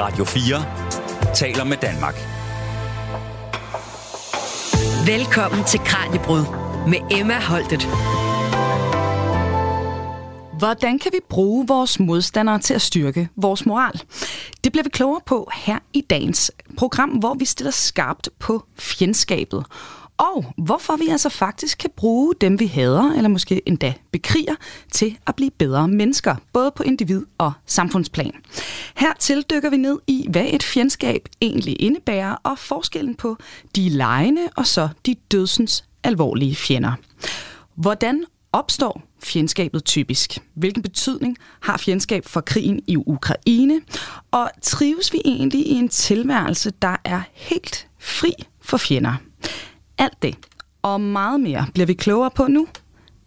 Radio 4 taler med Danmark. Velkommen til Kranjebrud med Emma Holtet. Hvordan kan vi bruge vores modstandere til at styrke vores moral? Det bliver vi klogere på her i dagens program, hvor vi stiller skarpt på fjendskabet. Og hvorfor vi altså faktisk kan bruge dem, vi hader, eller måske endda bekriger, til at blive bedre mennesker, både på individ- og samfundsplan. Her dykker vi ned i, hvad et fjendskab egentlig indebærer, og forskellen på de lejende og så de dødsens alvorlige fjender. Hvordan opstår fjendskabet typisk? Hvilken betydning har fjendskab for krigen i Ukraine? Og trives vi egentlig i en tilværelse, der er helt fri for fjender? Alt det og meget mere bliver vi klogere på nu.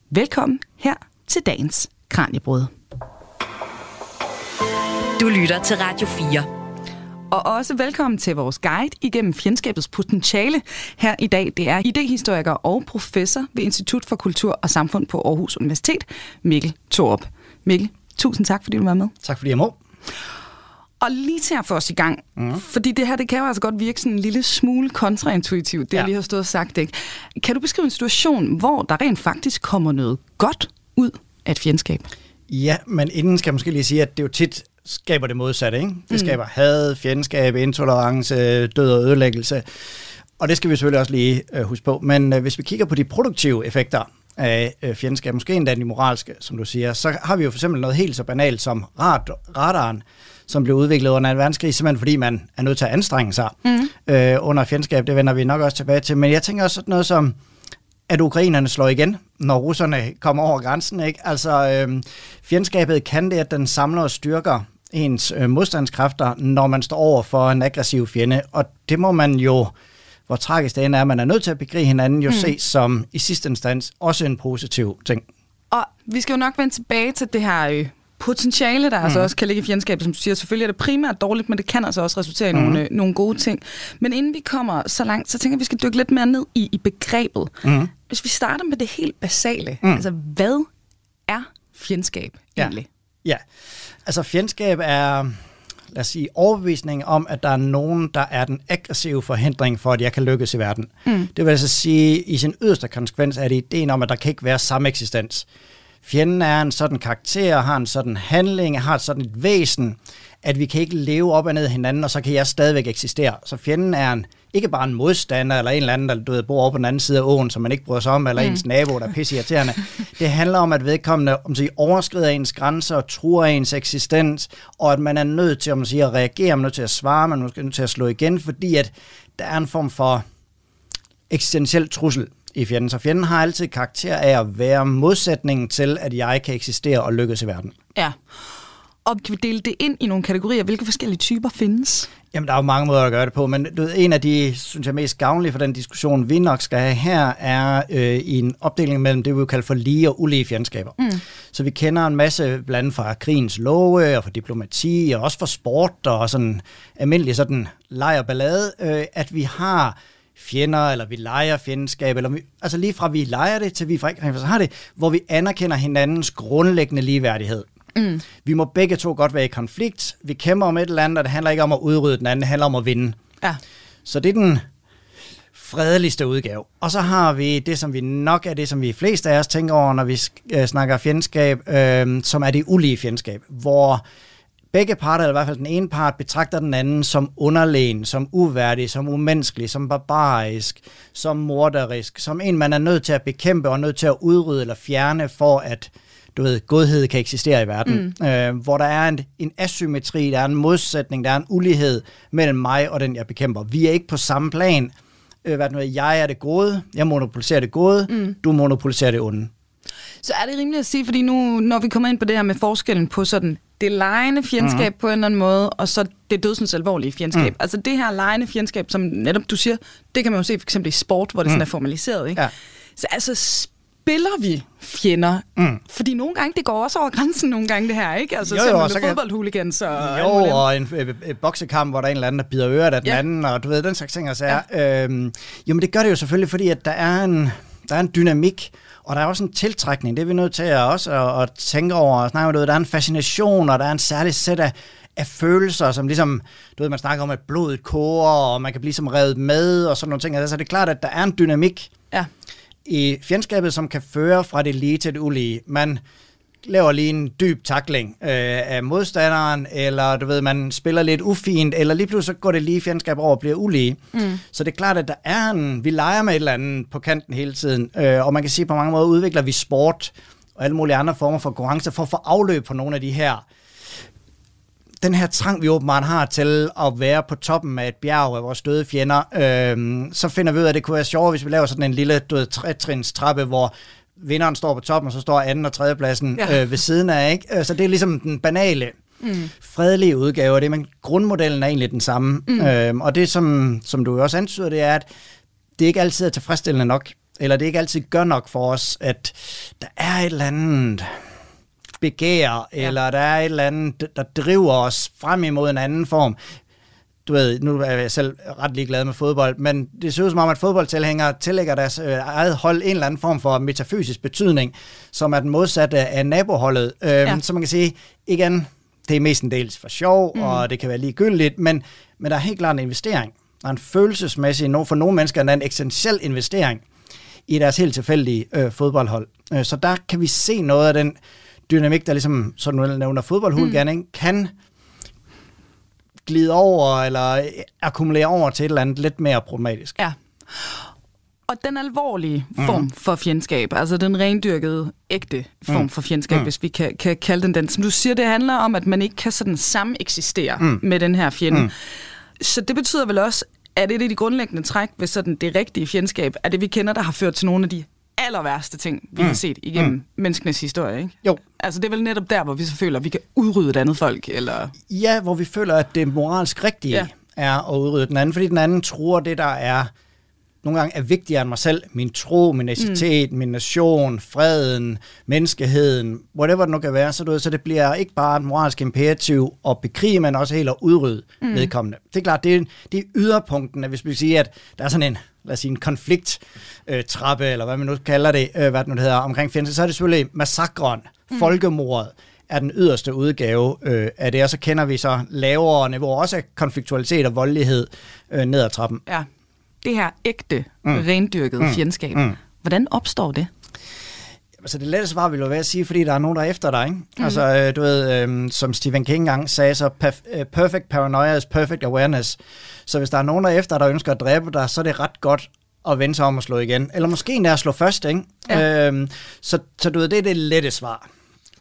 Velkommen her til dagens Kranjebrud. Du lytter til Radio 4. Og også velkommen til vores guide igennem fjendskabets potentiale her i dag. Det er idehistoriker og professor ved Institut for Kultur og Samfund på Aarhus Universitet, Mikkel Thorup. Mikkel, tusind tak, fordi du var med. Tak fordi jeg må. Og lige til at få os i gang, mm. fordi det her, det kan jo altså godt virke sådan en lille smule kontraintuitivt, det ja. jeg lige har stået og sagt. Ikke? Kan du beskrive en situation, hvor der rent faktisk kommer noget godt ud af et fjendskab? Ja, men inden skal jeg måske lige sige, at det jo tit skaber det modsatte. Ikke? Det mm. skaber had, fjendskab, intolerance, død og ødelæggelse. Og det skal vi selvfølgelig også lige øh, huske på. Men øh, hvis vi kigger på de produktive effekter af øh, fjendskab, måske endda de moralske, som du siger, så har vi jo for eksempel noget helt så banalt som radaren, som blev udviklet under 2. verdenskrig, simpelthen fordi man er nødt til at anstrenge sig mm. øh, under fjendskab. Det vender vi nok også tilbage til. Men jeg tænker også sådan noget som, at ukrainerne slår igen, når russerne kommer over grænsen. Ikke? Altså, øh, fjendskabet kan det, at den samler og styrker ens øh, modstandskræfter, når man står over for en aggressiv fjende. Og det må man jo, hvor tragisk det er, at man er nødt til at begrige hinanden, jo mm. se som i sidste instans også en positiv ting. Og vi skal jo nok vende tilbage til det her øh, potentiale, der mm. altså også kan ligge i fjendskabet, som du siger. Selvfølgelig er det primært dårligt, men det kan altså også resultere i mm. nogle, øh, nogle gode ting. Men inden vi kommer så langt, så tænker jeg, at vi skal dykke lidt mere ned i, i begrebet. Mm. Hvis vi starter med det helt basale, mm. altså hvad er fjendskab egentlig? Ja, ja. altså fjendskab er lad os sige, overbevisning om, at der er nogen, der er den aggressive forhindring for, at jeg kan lykkes i verden. Mm. Det vil altså sige, i sin yderste konsekvens er det ideen om, at der kan ikke være samme eksistens fjenden er en sådan karakter, har en sådan handling, har et sådan et væsen, at vi kan ikke leve op og ned hinanden, og så kan jeg stadigvæk eksistere. Så fjenden er en, ikke bare en modstander, eller en eller anden, der du ved, bor over på den anden side af åen, som man ikke bryder sig om, eller mm. ens nabo, der er pisseirriterende. Det handler om, at vedkommende om sige, overskrider ens grænser, og truer ens eksistens, og at man er nødt til om sige, at reagere, man er nødt til at svare, man er nødt til at slå igen, fordi at der er en form for eksistentiel trussel i fjenden. Så fjenden har altid karakter af at være modsætningen til, at jeg kan eksistere og lykkes i verden. Ja. Og kan vi dele det ind i nogle kategorier? Hvilke forskellige typer findes? Jamen, der er jo mange måder at gøre det på, men du ved, en af de, synes jeg, mest gavnlige for den diskussion, vi nok skal have her, er øh, i en opdeling mellem det, vi vil kalde for lige og ulige fjendskaber. Mm. Så vi kender en masse blandt andet fra krigens love, og fra diplomati, og også fra sport, og sådan almindelig sådan leg og ballade, øh, at vi har fjender, eller vi leger fjendskab, eller vi, altså lige fra vi leger det, til vi ikke har det, hvor vi anerkender hinandens grundlæggende ligeværdighed. Mm. Vi må begge to godt være i konflikt. Vi kæmper om et eller andet, og det handler ikke om at udrydde den anden, det handler om at vinde. Ja. Så det er den fredeligste udgave. Og så har vi det, som vi nok er det, som vi fleste af os tænker over, når vi øh, snakker fjendskab, øh, som er det ulige fjendskab, hvor begge parter, eller i hvert fald den ene part, betragter den anden som underlegen, som uværdig, som umenneskelig, som barbarisk, som morderisk, som en, man er nødt til at bekæmpe og nødt til at udrydde eller fjerne for, at du ved, godhed kan eksistere i verden. Mm. Øh, hvor der er en, en asymmetri, der er en modsætning, der er en ulighed mellem mig og den, jeg bekæmper. Vi er ikke på samme plan. Øh, hvad nu, jeg er det gode, jeg monopoliserer det gode, mm. du monopoliserer det onde. Så er det rimeligt at sige, fordi nu, når vi kommer ind på det her med forskellen på sådan det lejende fjendskab mm. på en eller anden måde, og så det dødsens alvorlige fjendskab. Mm. Altså det her lejende fjendskab, som netop du siger, det kan man jo se for eksempel i sport, hvor det mm. sådan er formaliseret. Ikke? Ja. Så altså spiller vi fjender? Mm. Fordi nogle gange, det går også over grænsen nogle gange det her, ikke? Altså jo, jo, så fodboldhooligans og... Jo, og en, en, en boksekamp, hvor der er en eller anden, der bider øret af den ja. anden, og du ved, den slags ting. Altså, ja. øhm, jo, men det gør det jo selvfølgelig, fordi at der er en, der er en dynamik, og der er også en tiltrækning, det er vi nødt til at også at, at tænke over. Snakke med, der er en fascination, og der er en særlig sæt af af følelser, som ligesom, du ved, man snakker om, at blodet koger, og man kan blive som revet med, og sådan nogle ting. Altså, det er klart, at der er en dynamik Ja. i fjendskabet, som kan føre fra det lige til det ulige. Man laver lige en dyb takling øh, af modstanderen, eller du ved, man spiller lidt ufint, eller lige pludselig så går det lige fjendskab over og bliver ulige. Mm. Så det er klart, at der er en, vi leger med et eller andet på kanten hele tiden, øh, og man kan sige, at på mange måder udvikler vi sport og alle mulige andre former for konkurrence for at få afløb på nogle af de her den her trang, vi åbenbart har til at være på toppen af et bjerg af vores døde fjender, øh, så finder vi ud af, at det kunne være sjovere, hvis vi laver sådan en lille du ved, trætrins trappe, hvor vinderen står på toppen, og så står anden og tredje pladsen Ja. øh, ved siden af. Ikke? Øh, Så det er ligesom den banale, mm. fredelige udgave af det, men grundmodellen er egentlig den samme. Mm. Øh, og det, som, som du også antyder, det er, at det ikke altid er tilfredsstillende nok, eller det ikke altid gør nok for os, at der er et eller andet begær, ja. eller der er et eller andet, der driver os frem imod en anden form. Du ved, nu er jeg selv ret ligeglad med fodbold, men det ser ud som om, at fodboldtilhængere tillægger deres øh, eget hold en eller anden form for metafysisk betydning, som er den modsatte af naboholdet. Øhm, Ja. Så man kan sige, igen, det er mestendels for sjov, mm. og det kan være ligegyldigt, men, men der er helt klart en investering. Der er en følelsesmæssig, for nogle mennesker, er en eksistentiel investering i deres helt tilfældige øh, fodboldhold. Øh, så der kan vi se noget af den dynamik, der ligesom, som du nævner, fodboldhooligan, mm. kan glide over eller akkumulere over til et eller andet lidt mere problematisk. Ja. Og den alvorlige form for fjendskab, altså den rendyrkede, ægte form for fjendskab, hvis vi kan, kan kalde den den. Som du siger, det handler om, at man ikke kan sådan samme eksistere mm. med den her fjende. Mm. Så det betyder vel også, at det er de grundlæggende træk ved sådan det rigtige fjendskab, er det, vi kender, der har ført til nogle af de aller værste ting, vi mm. har set igennem mm. menneskenes historie, ikke? Jo. Altså det er vel netop der, hvor vi så føler, at vi kan udrydde et andet folk, eller... Ja, hvor vi føler, at det moralsk rigtige Ja. er at udrydde den anden, fordi den anden tror det, der er nogle gange er vigtigere end mig selv. Min tro, min etnicitet, mm. min nation, freden, menneskeheden, whatever det nu kan være. Så, du ved, så det bliver ikke bare et moralsk imperativ at bekrige, men også helt at udrydde mm. vedkommende. Det er klart, det er, det er yderpunkten, at hvis vi siger, at der er sådan en, lad os sige, en konflikttrappe, eller hvad man nu kalder det, øh, hvad det nu hedder, omkring fjendelse, så er det selvfølgelig massakren, mm. folkemordet, er den yderste udgave øh, af det, og så kender vi så lavere niveauer, også af konfliktualitet og voldelighed øh, ned ad trappen. Ja, det her ægte, mm. rendyrkede mm. fjendskab. Mm. Hvordan opstår det? Altså det lette svar vil jo være at sige, fordi der er nogen, der er efter dig. Ikke? Mm. Altså øh, du ved, øh, som Stephen King engang sagde, så perf- øh, perfect paranoia is perfect awareness. Så hvis der er nogen, der er efter dig, der ønsker at dræbe dig, så er det ret godt at vende sig om og slå igen. Eller måske endda at slå først, ikke? Ja. Øhm, så, så du ved, det er det lette svar.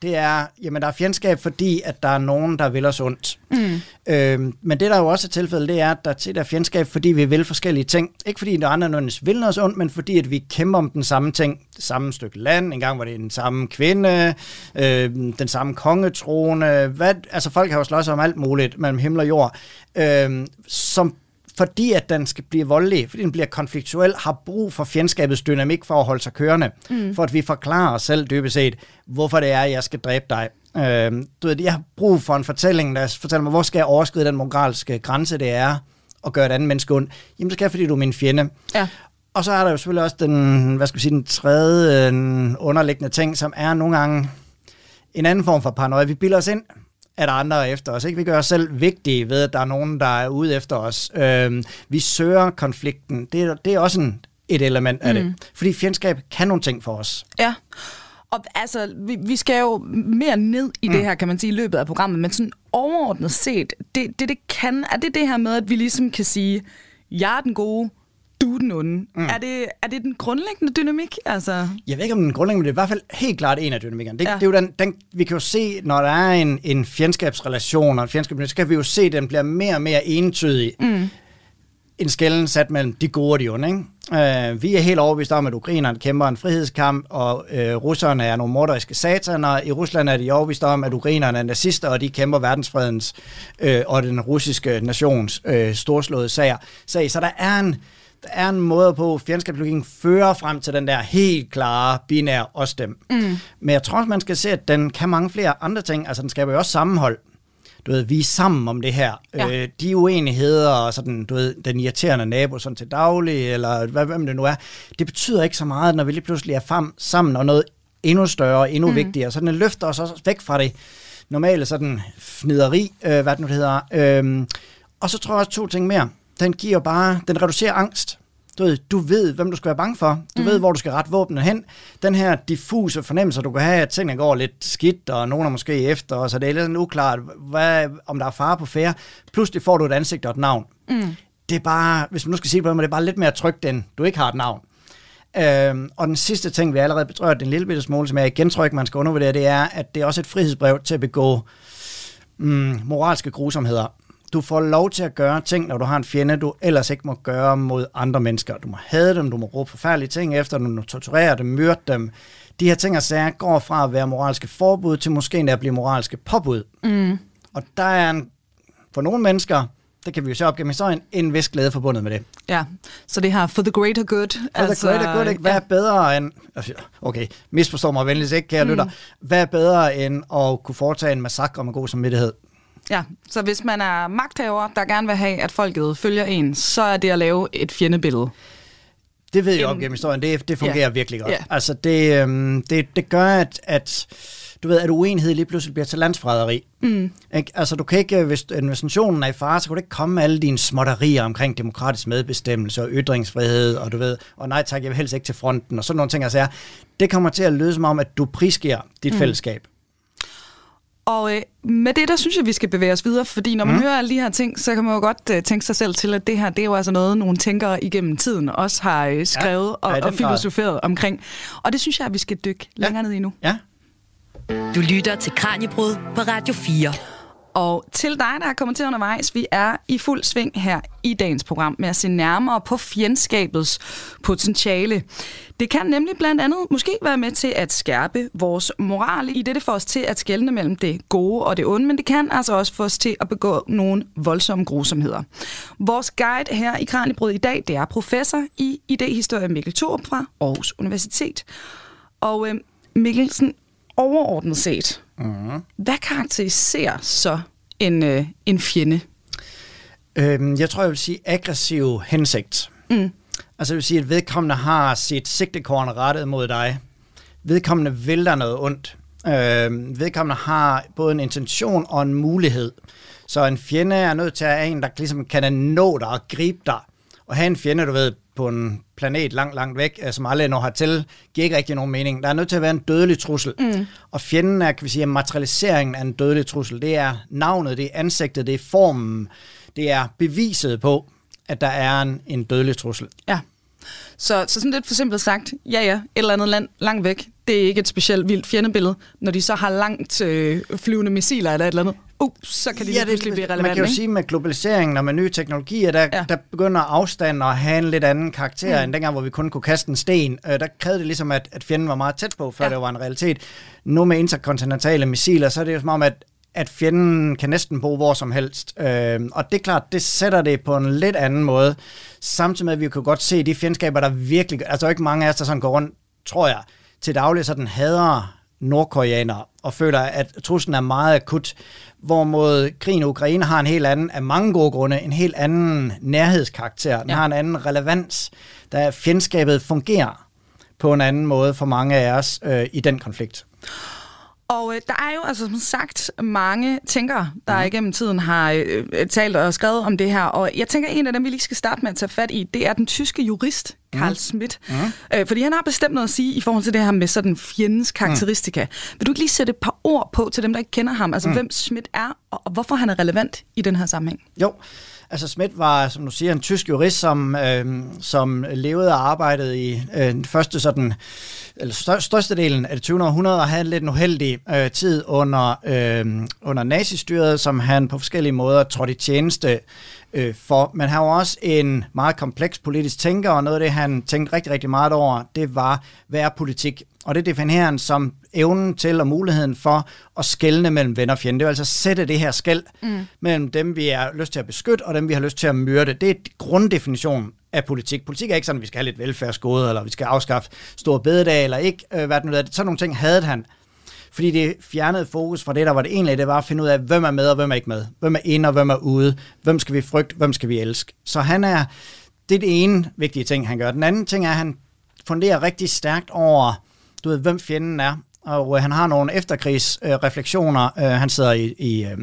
Det er, jamen der er fjendskab, fordi at der er nogen, der vil os ondt. Mm. Øhm, men det der jo også er tilfældet, det er, at der tit er fjendskab, fordi vi vil forskellige ting. Ikke fordi der er andre nødvendigvis vil os ondt, men fordi at vi kæmper om den samme ting. Det samme stykke land, engang var det den samme kvinde, øh, den samme kongetrone. Hvad, altså folk har jo slået om alt muligt mellem himmel og jord. Øh, som fordi at den skal blive voldelig, fordi den bliver konfliktuel, har brug for fjendskabets dynamik for at holde sig kørende. Mm. For at vi forklarer os selv dybest set, hvorfor det er, at jeg skal dræbe dig. Øh, du ved, jeg har brug for en fortælling, der fortæller mig, hvor skal jeg overskride den moralske grænse, det er at gøre et andet menneske ondt. Jamen, det skal jeg, fordi du er min fjende. Ja. Og så er der jo selvfølgelig også den, hvad skal vi sige, den tredje øh, underliggende ting, som er nogle gange en anden form for paranoia. Vi bilder os ind, at der andre er efter os. Ikke? Vi gør os selv vigtige ved, at der er nogen, der er ude efter os. Øhm, vi søger konflikten. Det er, det er også en, et element af mm. det. Fordi fjendskab kan nogle ting for os. Ja. Og altså, vi, vi skal jo mere ned i mm. det her, kan man sige, i løbet af programmet, men sådan overordnet set, det, det, det kan, er det det her med, at vi ligesom kan sige, jeg er den gode, du er den onde. Mm. Er, det, er det den grundlæggende dynamik? Altså, Jeg ved ikke, om den grundlæggende, men det er i hvert fald helt klart en af dynamikkerne. Det, Ja. det er jo den, den, vi kan jo se, når der er en, en fjendskabsrelation og en fjendskab, så kan vi jo se, at den bliver mere og mere entydig. Mm. En skælden sat mellem de gode og de onde. Ikke? Uh, vi er helt overbevist om, at ukrainerne kæmper en frihedskamp, og uh, russerne er nogle morderiske sataner. I Rusland er de overbevist om, at ukrainerne er nazister, og de kæmper verdensfredens uh, og den russiske nations uh, storslåede sager. sag. Så der er en, der er en måde på, at fjendskabslogikken fører frem til den der helt klare, binære os dem. Mm. Men jeg tror også, man skal se, at den kan mange flere andre ting. Altså, den skaber jo også sammenhold. Du ved, vi er sammen om det her. Ja. Øh, de uenigheder og sådan, du ved, den irriterende nabo sådan til daglig, eller hvad, hvem det nu er, det betyder ikke så meget, når vi lige pludselig er frem, sammen og noget endnu større, endnu mm. vigtigere. Så den løfter os også væk fra det normale sådan fnideri, øh, hvad det nu hedder. Øh, og så tror jeg også to ting mere. Den giver bare, den reducerer angst. Du ved, du ved, hvem du skal være bange for. Du mm. ved, hvor du skal rette våbnet hen. Den her diffuse fornemmelse, du kan have, at tingene går lidt skidt, og nogen er måske efter, og så det er lidt uklart, hvad, om der er fare på færre. Pludselig får du et ansigt og et navn. Mm. Det er bare, hvis man nu skal sige på det, det er bare lidt mere trygt, end du ikke har et navn. Øhm, og den sidste ting, vi allerede betrørt en lille bitte smule, som jeg igen tror ikke, man skal undervurdere, det er, at det er også et frihedsbrev til at begå mm, moralske grusomheder. Du får lov til at gøre ting, når du har en fjende, du ellers ikke må gøre mod andre mennesker. Du må hade dem, du må råbe forfærdelige ting efter dem, du må torturere dem, myrde dem. De her ting og sager går fra at være moralske forbud til måske endda at blive moralske påbud. Mm. Og der er en, for nogle mennesker, det kan vi jo se op gennem historien, en vis glæde forbundet med det. Ja, så det her for the greater good. For altså, the greater good, ikke? Hvad er bedre end... Okay, misforstår mig venligst ikke, kære mm. lytter. Hvad er bedre end at kunne foretage en massakre med god samvittighed? Ja, så hvis man er magthaver, der gerne vil have, at folket følger en, så er det at lave et fjendebillede. Det ved jeg op gennem historien, det, det fungerer ja. virkelig godt. Ja. Altså det, øhm, det, det gør, at, at du ved, at uenighed lige pludselig bliver til landsfrederi. Mm. Ikke? Altså du kan ikke, hvis, hvis nationen er i fare, så kan du ikke komme med alle dine småtterier omkring demokratisk medbestemmelse og ytringsfrihed, og du ved, og nej tak, jeg vil helst ikke til fronten, og sådan nogle ting. Altså, det kommer til at lyde som om, at du prisgiver dit mm. fællesskab. Og øh, med det, der synes jeg, vi skal bevæge os videre, fordi når man mm. hører alle de her ting, så kan man jo godt øh, tænke sig selv til, at det her, det er jo altså noget, nogle tænkere igennem tiden også har øh, skrevet ja, og, og filosoferet grad. omkring. Og det synes jeg, at vi skal dykke ja. længere ned i nu. Ja. Du lytter til Kranjebrud på Radio 4. Og til dig, der er kommet til undervejs, vi er i fuld sving her i dagens program med at se nærmere på fjendskabets potentiale. Det kan nemlig blandt andet måske være med til at skærpe vores moral i det, det får os til at skelne mellem det gode og det onde, men det kan altså også få os til at begå nogle voldsomme grusomheder. Vores guide her i Kranjebrød i dag, det er professor i idehistorie Mikkel Thorup fra Aarhus Universitet. Og øh, Mikkelsen, overordnet set, mm. hvad karakteriserer så en, øh, en fjende? Øhm, jeg tror, jeg vil sige aggressiv hensigt. Mm. Altså jeg vil sige, at vedkommende har sit sigtekorn rettet mod dig. Vedkommende vil der noget ondt. Øh, vedkommende har både en intention og en mulighed. Så en fjende er nødt til at have en, der ligesom kan nå dig og gribe dig. Og have en fjende, du ved, på en planet langt, langt væk, øh, som aldrig når hertil, giver ikke rigtig nogen mening. Der er nødt til at være en dødelig trussel. Mm. Og fjenden er, kan vi sige, materialiseringen af en dødelig trussel. Det er navnet, det er ansigtet, det er formen, det er beviset på, at der er en, en dødelig trussel. Ja. Så, så sådan lidt for simpelt sagt, ja ja, et eller andet land langt væk, det er ikke et specielt vildt fjendebillede. Når de så har langt øh, flyvende missiler eller et eller andet, uh, så kan de ja, det, pludselig blive relevant. Man kan jo ikke? sige med globaliseringen og med nye teknologier, der, ja. der begynder afstanden at have en lidt anden karakter, mm. end dengang, hvor vi kun kunne kaste en sten. Øh, der krævede det ligesom, at, at fjenden var meget tæt på, før ja. det var en realitet. Nu med interkontinentale missiler, så er det jo som om, at at fjenden kan næsten bo hvor som helst. Øh, og det er klart, det sætter det på en lidt anden måde. Samtidig med, at vi kan godt se de fjendskaber, der virkelig... Altså, der er ikke mange af os, der sådan går rundt, tror jeg, til daglig sådan hader nordkoreanere og føler, at truslen er meget akut, hvorimod krigen i Ukraine har en helt anden, af mange gode grunde, en helt anden nærhedskarakter. Den ja. har en anden relevans, da fjendskabet fungerer på en anden måde for mange af os øh, i den konflikt. Og øh, der er jo altså som sagt mange tænkere, der mm. igennem tiden har øh, talt og skrevet om det her. Og jeg tænker, en af dem, vi lige skal starte med at tage fat i, det er den tyske jurist Karl mm. Schmidt. Mm. Øh, fordi han har bestemt noget at sige i forhold til det her med sådan fjendens karakteristika. Mm. Vil du ikke lige sætte et par ord på til dem, der ikke kender ham? Altså mm. hvem Schmidt er, og, og hvorfor han er relevant i den her sammenhæng? Jo, Altså Schmidt var, som du siger, en tysk jurist, som, øh, som levede og arbejdede i øh, den første sådan, eller stør, største delen af det 20. århundrede, og havde en lidt uheldig øh, tid under, øh, under nazistyret, som han på forskellige måder trådte i tjeneste øh, for. Men han var også en meget kompleks politisk tænker, og noget af det, han tænkte rigtig, rigtig meget over, det var, hvad er politik? Og det definerer han som evnen til og muligheden for at skelne mellem venner og fjende. Det vil altså sætte det her skæld mm. mellem dem, vi har lyst til at beskytte, og dem, vi har lyst til at myrde. Det er grunddefinition af politik. Politik er ikke sådan, at vi skal have lidt velfærdsgode, eller vi skal afskaffe store bededag, eller ikke. Øh, hvad det nu er. Sådan nogle ting havde han. Fordi det fjernede fokus fra det, der var det egentlig, det var at finde ud af, hvem er med og hvem er ikke med. Hvem er inde og hvem er ude. Hvem skal vi frygte, hvem skal vi elske. Så han er, det er det ene vigtige ting, han gør. Den anden ting er, at han funderer rigtig stærkt over, du ved, hvem fjenden er, og øh, han har nogle efterkrigsrefleksioner. Øh, han sidder i, i, øh,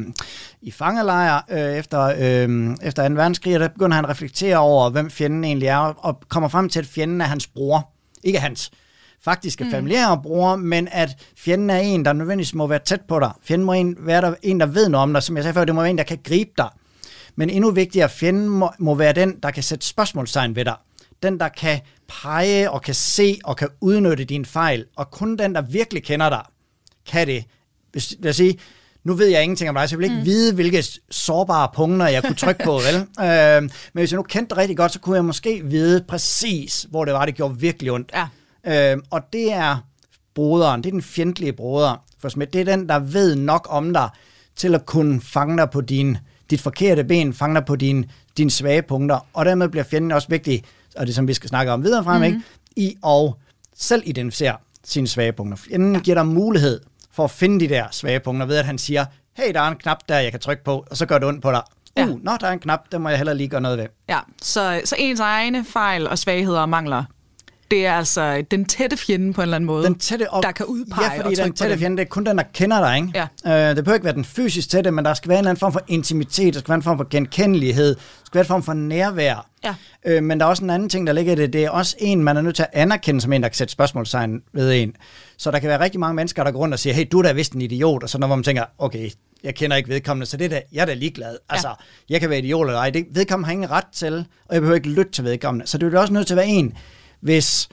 i fangelejr øh, efter, øh, efter 2. verdenskrig, og der begynder han at reflektere over, hvem fjenden egentlig er, og kommer frem til, at fjenden er hans bror. Ikke hans faktiske mm. familiære bror, men at fjenden er en, der nødvendigvis må være tæt på dig. Fjenden må en, være der, en, der ved noget om dig. Som jeg sagde før, det må være en, der kan gribe dig. Men endnu vigtigere, fjenden må, må være den, der kan sætte spørgsmålstegn ved dig. Den, der kan pege og kan se og kan udnytte dine fejl. Og kun den, der virkelig kender dig, kan det. Hvis, lad os sige, nu ved jeg ingenting om dig, så jeg vil ikke mm. vide, hvilke sårbare punkter jeg kunne trykke på, vel? Øh, men hvis jeg nu kendte dig rigtig godt, så kunne jeg måske vide præcis, hvor det var, det gjorde virkelig ondt. Ja. Øh, og det er broderen, det er den fjendtlige broder for Smith. Det er den, der ved nok om dig, til at kunne fange dig på din, dit forkerte ben, fange dig på dine din svage punkter, og dermed bliver fjenden også vigtig, og det som vi skal snakke om videre frem, mm. ikke? i at selv identificere sine svage punkter. Fjenden ja. giver dig mulighed for at finde de der svage punkter, ved at han siger, hey, der er en knap der, jeg kan trykke på, og så gør det ondt på dig. Ja. Uh, nå, der er en knap, den må jeg heller lige gøre noget ved. Ja, så, så ens egne fejl og svagheder og mangler, det er altså den tætte fjende på en eller anden måde, Den tætte op, der kan udpege Ja, fordi og den tætte fjende, det er kun den, der kender dig, ikke? Ja. Øh, det behøver ikke være den fysisk tætte, men der skal være en eller anden form for intimitet, der skal være en form for genkendelighed, der skal være en form for nærvær. Ja. Øh, men der er også en anden ting, der ligger i det. Det er også en, man er nødt til at anerkende som en, der kan sætte spørgsmålstegn ved en. Så der kan være rigtig mange mennesker, der går rundt og siger, hey, du er da vist en idiot, og så når man tænker, okay, jeg kender ikke vedkommende, så det er da, jeg er da ligeglad. Altså, jeg kan være idiot eller ej. Det, vedkommende har ingen ret til, og jeg behøver ikke lytte til vedkommende. Så det er jo også nødt til at være en, hvis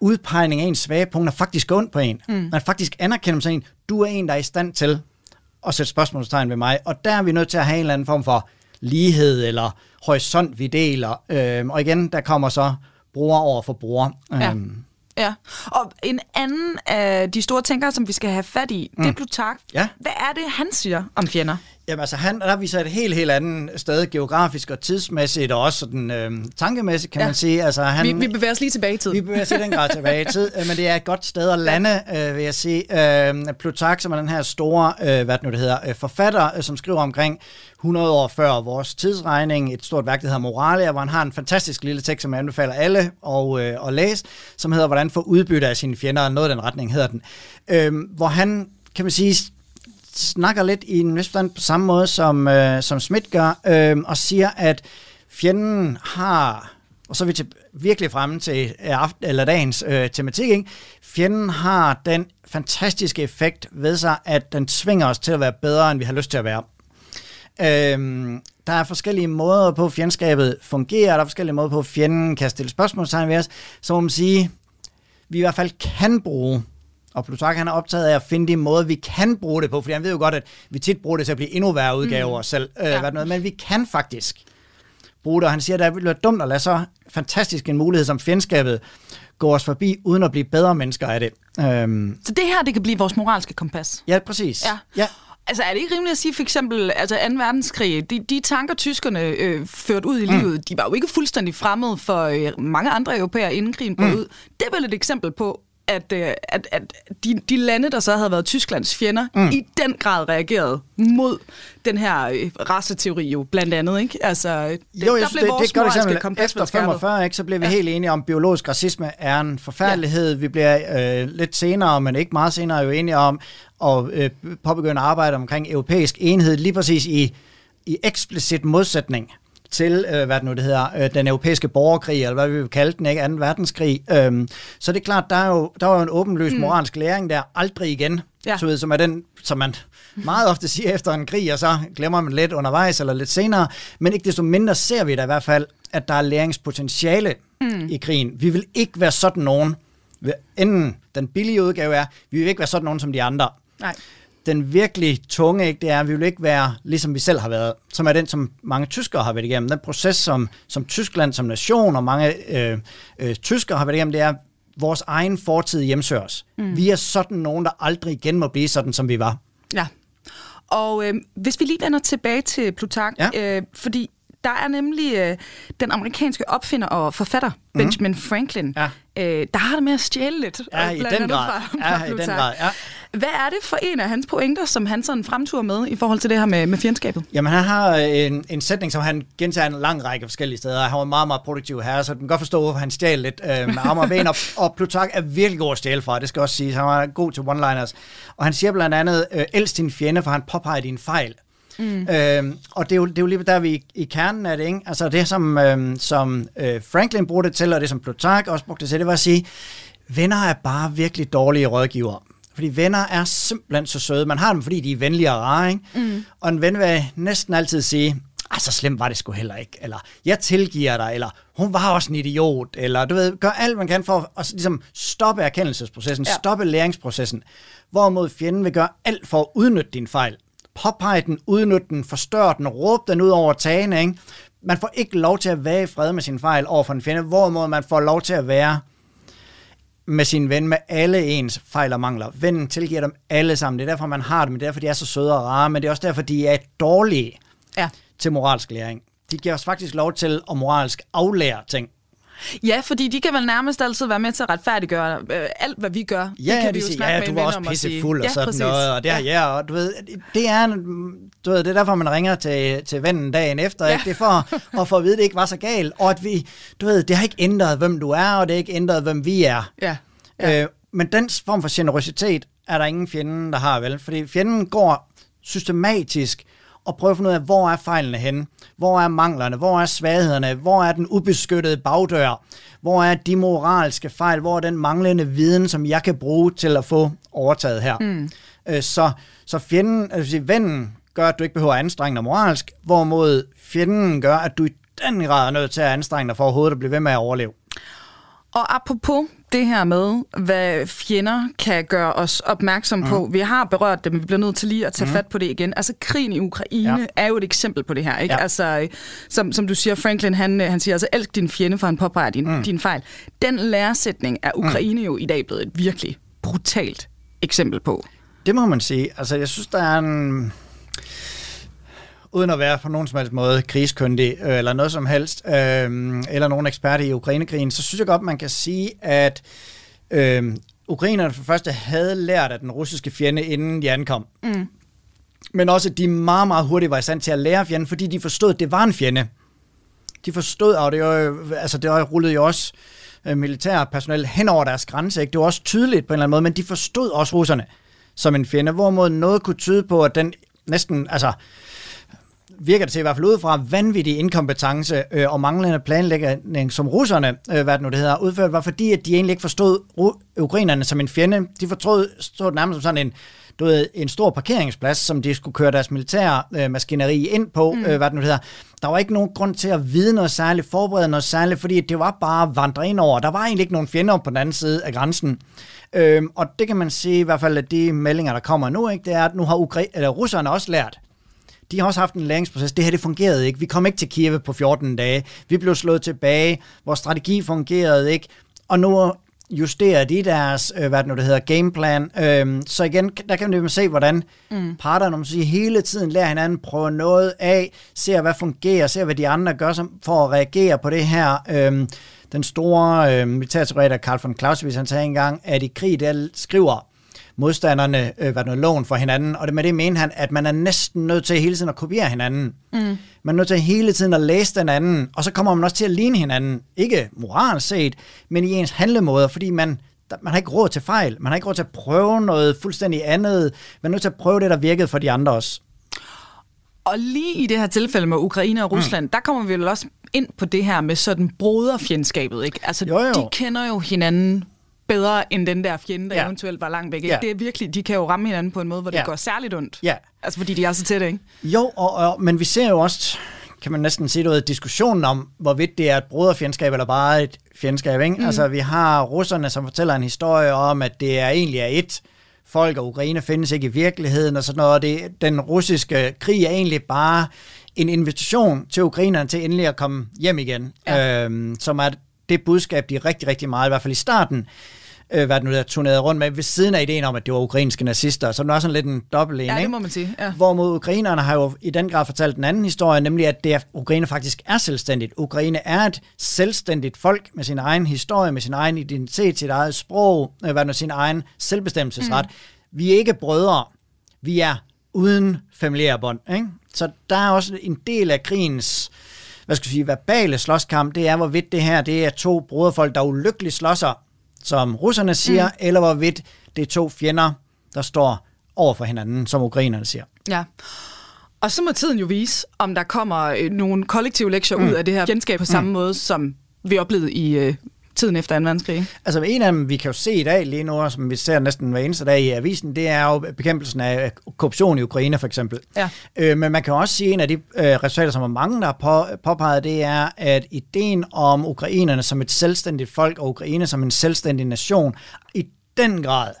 udpegning af ens svage punkter faktisk går ondt på en. Mm. Man faktisk anerkender sig en, du er en, der er i stand til at sætte spørgsmålstegn ved mig, og der er vi nødt til at have en eller anden form for lighed eller horisont, vi deler. Øhm, og igen, der kommer så bruger over for bruger. Ja. Øhm, Ja, og en anden af de store tænkere, som vi skal have fat i, det er Plutark. Ja. Hvad er det, han siger om fjender? Jamen altså, han, der er vi så et helt, helt andet sted geografisk og tidsmæssigt, og også sådan, øhm, tankemæssigt, kan ja. man sige. Altså, han, Vi, vi bevæger os lige tilbage i tid. Vi bevæger os i den grad tilbage i tid, øh, men det er et godt sted at lande, øh, vil jeg sige. Øh, Plutark, som er den her store, øh, hvad det nu det hedder, øh, forfatter, øh, som skriver omkring 100 år før vores tidsregning, et stort værk, der hedder Moralia, hvor han har en fantastisk lille tekst, som jeg anbefaler alle at, øh, at læse, som hedder, hvordan få udbytte af sine fjender, noget af den retning hedder den. Øh, hvor han, kan man sige, snakker lidt i en vis forstand på samme måde, som, øh, som Schmidt gør, øh, og siger, at fjenden har, og så er vi til, virkelig fremme til øh, aften, eller dagens øh, tematik, ikke? fjenden har den fantastiske effekt ved sig, at den tvinger os til at være bedre, end vi har lyst til at være. Øhm, der er forskellige måder på, at fjendskabet fungerer, der er forskellige måder på, at fjenden kan stille spørgsmålstegn ved os, så må man sige, vi i hvert fald kan bruge, og Plutark han er optaget af at finde de måder, vi kan bruge det på, fordi han ved jo godt, at vi tit bruger det til at blive endnu værre udgaver mm. selv, øh, Ja. hvad noget, men vi kan faktisk bruge det, og han siger, at det ville være dumt at lade så fantastisk en mulighed som fjendskabet gå os forbi, uden at blive bedre mennesker af det. Øhm, Så det her, det kan blive vores moralske kompas. ja, præcis. Ja. ja. Altså er det ikke rimeligt at sige for eksempel, altså 2. verdenskrig, de, de tanker tyskerne øh, ført ud i mm. livet, de var jo ikke fuldstændig fremmede for øh, mange andre europæer, inden krigen brød mm. ud. Det er vel et eksempel på, at, øh, at, at de, de lande, der så havde været Tysklands fjender, mm. i den grad reagerede mod den her øh, raceteori jo, blandt andet. Ikke? Altså, det, Jo, jeg der synes, blev det, det er vores et godt eksempel. Efter vel skærpet. 45, ikke, så bliver vi ja. helt enige om, at biologisk racisme er en forfærdelighed. Ja. Vi bliver øh, lidt senere, men ikke meget senere, jo enige om at øh, påbegynde arbejde omkring europæisk enhed, lige præcis i, i eksplicit modsætning til, øh, hvad det nu det hedder, øh, den europæiske borgerkrig, eller hvad vi vil kalde den, ikke? 2. verdenskrig. Øhm, så det er klart, der er jo, der er jo en åbenløs mm. moralsk læring der, aldrig igen, Ja. så ved, som er den, som man meget ofte siger efter en krig, og så glemmer man lidt undervejs eller lidt senere, men ikke desto mindre ser vi da i hvert fald, at der er læringspotentiale mm. i krigen. Vi vil ikke være sådan nogen, enten den billige udgave er, vi vil ikke være sådan nogen som de andre. Nej. Den virkelig tunge, ikke, det er, at vi vil ikke være, ligesom vi selv har været, som er den, som mange tyskere har været igennem. Den proces, som, som Tyskland som nation og mange øh, øh, tyskere har været igennem, det er, vores egen fortid hjemsøger mm. Vi er sådan nogen, der aldrig igen må blive sådan, som vi var. Ja. Og øh, hvis vi lige vender tilbage til Plutark, Ja. øh, fordi der er nemlig øh, den amerikanske opfinder og forfatter, Benjamin Franklin, Ja. øh, der har det med at stjæle lidt. Ja, øh, i den grad. fra- Ja, i den grad, Hvad er det for en af hans pointer, som han sådan fremturer med i forhold til det her med, med fjendskabet? Jamen, han har en, en sætning, som han gentager en lang række forskellige steder. Han var meget, meget produktiv her, så du kan godt forstå, hvorfor han stjal lidt øh, med arme og ben. Og, og Plutark er virkelig god at stjæle fra, det skal også sige. Han var god til one-liners. Og han siger blandt andet, øh, elsk din fjende, for han påpeger din fejl. Mm. Øhm, og det er, jo, det er jo lige der, vi i, i kernen af det, ikke? Altså det, som, øhm, som øh, Franklin brugte det til, og det, som Plutark også brugte det til, det var at sige, venner er bare virkelig dårlige rådgivere. Fordi venner er simpelthen så søde. Man har dem, fordi de er venlige og rare, ikke? Mm. Og en ven vil næsten altid sige, ah, så slemt var det sgu heller ikke, eller jeg tilgiver dig, eller hun var også en idiot, eller du ved, gør alt, man kan for at ligesom stoppe erkendelsesprocessen, ja. stoppe læringsprocessen, hvorimod fjenden vil gøre alt for at udnytte din fejl. Påpege den, udnytte den, forstørre den, råbe den ud over tagene, ikke? Man får ikke lov til at være i fred med sin fejl over for en fjende, hvorimod man får lov til at være med sin ven med alle ens fejl og mangler. Vennen tilgiver dem alle sammen. Det er derfor, man har dem. Det er derfor, de er så søde og rare. Men det er også derfor, de er dårlige ja. til moralsk læring. De giver os faktisk lov til at moralsk aflære ting. Ja, fordi de kan vel nærmest altid være med til at retfærdiggøre øh, alt, hvad vi gør. Ja, det kan de jo ja, du var også pissefuld og ja, sådan præcis. noget. Og det, ja. ja, og du ved, det er, du ved, det er derfor, man ringer til, til vennen dagen efter. Ja. Ikke? Det er for at få at vide, at det ikke var så galt. Og at vi, du ved, det har ikke ændret, hvem du er, og det har ikke ændret, hvem vi er. Ja. ja. Øh, men den form for generøsitet er der ingen fjende, der har vel. Fordi fjenden går systematisk og prøver at finde ud af, hvor er fejlene henne? Hvor er manglerne? Hvor er svaghederne? Hvor er den ubeskyttede bagdør? Hvor er de moralske fejl? Hvor er den manglende viden, som jeg kan bruge til at få overtaget her? Mm. Så, så fjenden, altså vennen gør, at du ikke behøver at anstrenge dig moralsk, hvorimod fjenden gør, at du i den grad er nødt til at anstrenge dig for overhovedet at blive ved med at overleve. Og apropos det her med, hvad fjender kan gøre os opmærksom mm. på. Vi har berørt det, men vi bliver nødt til lige at tage mm. fat på det igen. Altså, krigen i Ukraine ja. er jo et eksempel på det her. Ikke? Ja. Altså, som, som du siger, Franklin, han, han siger altså, elsk din fjende, for han påpeger din, mm. din fejl. Den læresætning er Ukraine mm. jo i dag blevet et virkelig brutalt eksempel på. Det må man sige. Altså, jeg synes, der er en uden at være på nogen som helst måde krigskyndig øh, eller noget som helst, øh, eller nogen ekspert i Ukrainekrigen, så synes jeg godt, man kan sige, at øh, ukrainerne for første havde lært af den russiske fjende, inden de ankom. Mm. Men også, at de meget, meget hurtigt var i stand til at lære fjenden, fordi de forstod, at det var en fjende. De forstod, og det, var, altså, det rullede jo også øh, militær personel hen over deres grænse. Ikke? Det var også tydeligt på en eller anden måde, men de forstod også russerne som en fjende, hvorimod noget kunne tyde på, at den næsten, altså virker det til i hvert fald ud fra vanvittig inkompetence øh, og manglende planlægning, som russerne, øh, hvad det nu det hedder, udført, var fordi, at de egentlig ikke forstod ukrainerne som en fjende. De forstod stod nærmest som sådan en, du ved, en stor parkeringsplads, som de skulle køre deres militære øh, maskineri ind på, mm. øh, hvad det nu hedder. Der var ikke nogen grund til at vide noget særligt, forberede noget særligt, fordi det var bare at vandre ind over. Der var egentlig ikke nogen fjender på den anden side af grænsen. Øhm, og det kan man sige, i hvert fald af de meldinger, der kommer nu, ikke, det er, at nu har Ukra- eller russerne også lært, de har også haft en læringsproces. Det her, det fungerede ikke. Vi kom ikke til Kiev på 14 dage. Vi blev slået tilbage. Vores strategi fungerede ikke. Og nu justerer de deres, øh, hvad det nu det hedder, gameplan. Øhm, så igen, der kan man se, hvordan mm. parterne man siger, hele tiden lærer hinanden, prøver noget af, ser hvad fungerer, ser hvad de andre gør som, for at reagere på det her. Øhm, den store øh, militærteoretiker Karl von Clausewitz, han sagde engang, at i krig, der skriver modstanderne øh, hvad noget loven for hinanden, og det med det mener han, at man er næsten nødt til hele tiden at kopiere hinanden. Mm. Man er nødt til hele tiden at læse den anden, og så kommer man også til at ligne hinanden, ikke moralsk set, men i ens handlemåder, fordi man man har ikke råd til fejl, man har ikke råd til at prøve noget fuldstændig andet, man er nødt til at prøve det, der virkede for de andre også. Og lige i det her tilfælde med Ukraine og Rusland, mm. der kommer vi vel også ind på det her med sådan broderfjendskabet, ikke? Altså, jo, jo. de kender jo hinanden bedre end den der fjende, der ja. eventuelt var langt væk. Ja. Det er virkelig, de kan jo ramme hinanden på en måde, hvor ja. det går særligt ondt. Ja. Altså fordi de er så tætte, ikke? Jo, og, og, men vi ser jo også, kan man næsten sige, noget diskussionen om, hvorvidt det er et broderfjendskab eller bare et fjendskab. Ikke? Mm. Altså vi har russerne, som fortæller en historie om, at det er egentlig er et folk, og Ukraine findes ikke i virkeligheden og sådan noget. Det, den russiske krig er egentlig bare en invitation til ukrainerne til endelig at komme hjem igen, ja. øhm, som er det budskab, de rigtig, rigtig meget, i hvert fald i starten, øh, hvad det nu der turnerede rundt med, ved siden af ideen om, at det var ukrainske nazister. Så det var sådan lidt en dobbelt en, Ja, det må man sige. Ja. Hvorimod ukrainerne har jo i den grad fortalt en anden historie, nemlig at det er, Ukraine faktisk er selvstændigt. Ukraine er et selvstændigt folk med sin egen historie, med sin egen identitet, sit eget sprog, øh, hvad nu, sin egen selvbestemmelsesret. Mm vi er ikke brødre, vi er uden familiære bånd. Ikke? Så der er også en del af krigens hvad skal jeg sige, verbale slåskamp, det er, hvorvidt det her det er to broderfolk, der ulykkeligt slåsser, som russerne siger, mm. eller hvorvidt det er to fjender, der står over for hinanden, som ukrainerne siger. Ja. Og så må tiden jo vise, om der kommer øh, nogle kollektive lektier mm. ud af det her fjendskab på samme mm. måde, som vi oplevede i øh, tiden efter 2. verdenskrig. Altså en af dem, vi kan jo se i dag lige nu, som vi ser næsten hver eneste dag i avisen, det er jo bekæmpelsen af korruption i Ukraine for eksempel. Ja. Øh, men man kan også sige, at en af de øh, resultater, som er mange, der har på, påpeget, det er, at ideen om ukrainerne som et selvstændigt folk, og Ukraine som en selvstændig nation, i den grad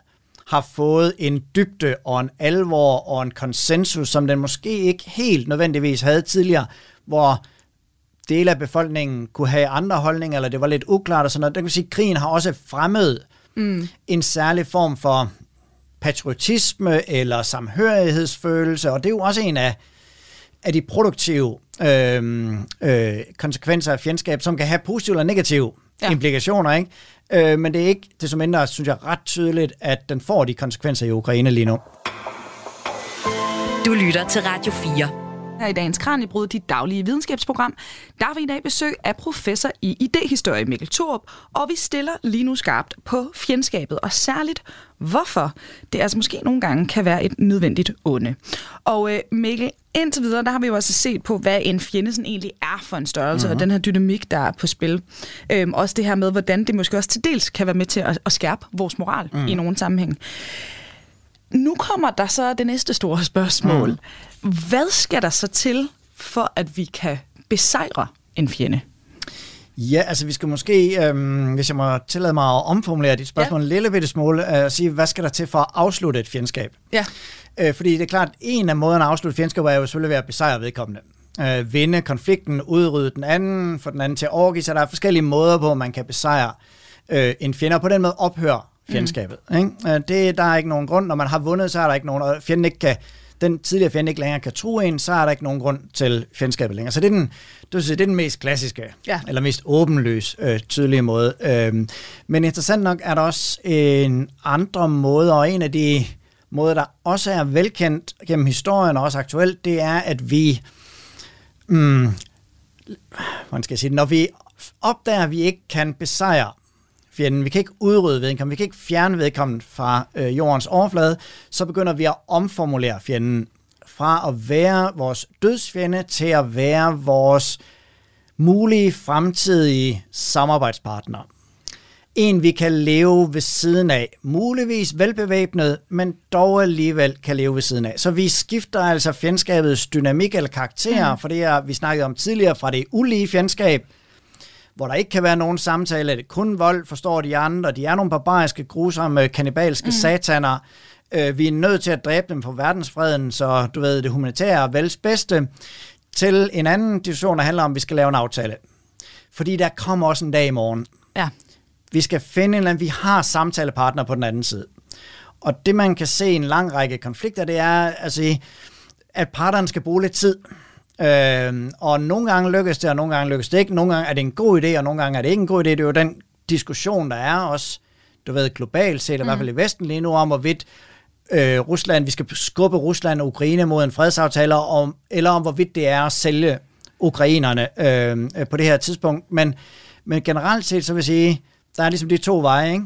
har fået en dybde og en alvor og en konsensus, som den måske ikke helt nødvendigvis havde tidligere, hvor dele af befolkningen kunne have andre holdninger, eller det var lidt uklart og sådan noget. Det kan sige, at krigen har også fremmet mm. en særlig form for patriotisme eller samhørighedsfølelse, og det er jo også en af, af de produktive øh, øh, konsekvenser af fjendskab, som kan have positive eller negative ja. implikationer, ikke? Øh, men det er ikke, det som mindre, synes jeg, ret tydeligt, at den får de konsekvenser i Ukraine lige nu. Du lytter til Radio 4. Her i dagens Kranjebrud, dit daglige videnskabsprogram, der har vi i dag besøg af professor i idehistorie Mikkel Thorup, og vi stiller lige nu skarpt på fjendskabet, og særligt hvorfor det altså måske nogle gange kan være et nødvendigt onde. Og øh, Mikkel, indtil videre, der har vi jo også set på, hvad en fjende sådan egentlig er for en størrelse, mm-hmm. og den her dynamik, der er på spil. Øhm, også det her med, hvordan det måske også til dels kan være med til at, at skærpe vores moral mm. i nogle sammenhæng. Nu kommer der så det næste store spørgsmål. Mm. Hvad skal der så til, for at vi kan besejre en fjende? Ja, altså vi skal måske, øhm, hvis jeg må tillade mig at omformulere dit spørgsmål ja. en lille bitte smule, og øh, sige, hvad skal der til for at afslutte et fjendskab? Ja. Øh, fordi det er klart, en af måderne at afslutte fjendskab er jo selvfølgelig ved at besejre vedkommende. Øh, vinde konflikten, udrydde den anden, få den anden til at overgive sig. Der er forskellige måder på, man kan besejre øh, en fjende, og på den måde ophøre fjendskabet. Mm. Ikke? Øh, det, der er ikke nogen grund. Når man har vundet, så er der ikke nogen, og fjenden ikke kan, den tidligere fjende ikke længere kan true en, så er der ikke nogen grund til fjendskabet længere. Så det er den, det, vil sige, det er den mest klassiske, ja. eller mest åbenløs, øh, tydelige måde. Øhm, men interessant nok er der også en andre måde, og en af de måder, der også er velkendt gennem historien, og også aktuelt, det er, at vi, mm, hvordan skal jeg sige når vi opdager, at vi ikke kan besejre fjenden. Vi kan ikke udrydde vedkommende, vi kan ikke fjerne vedkommende fra øh, jordens overflade. Så begynder vi at omformulere fjenden fra at være vores dødsfjende til at være vores mulige fremtidige samarbejdspartner. En, vi kan leve ved siden af. Muligvis velbevæbnet, men dog alligevel kan leve ved siden af. Så vi skifter altså fjendskabets dynamik eller karakter, mm. for det er, vi snakkede om tidligere, fra det ulige fjendskab hvor der ikke kan være nogen samtale, det er kun vold, forstår de andre, de er nogle barbariske, grusomme, kanibalske mm. sataner, øh, vi er nødt til at dræbe dem for verdensfreden, så du ved, det humanitære er vels bedste, til en anden diskussion, der handler om, at vi skal lave en aftale. Fordi der kommer også en dag i morgen. Ja. Vi skal finde en eller anden, vi har samtalepartner på den anden side. Og det, man kan se i en lang række konflikter, det er, altså, at parterne skal bruge lidt tid. Øh, og nogle gange lykkes det, og nogle gange lykkes det ikke. Nogle gange er det en god idé, og nogle gange er det ikke en god idé. Det er jo den diskussion, der er også, du ved, globalt set, mm. i hvert fald i Vesten lige nu, om hvorvidt øh, Rusland, vi skal skubbe Rusland og Ukraine mod en fredsaftale, om, eller om hvorvidt det er at sælge ukrainerne øh, på det her tidspunkt. Men, men generelt set, så vil jeg sige, der er ligesom de to veje, ikke?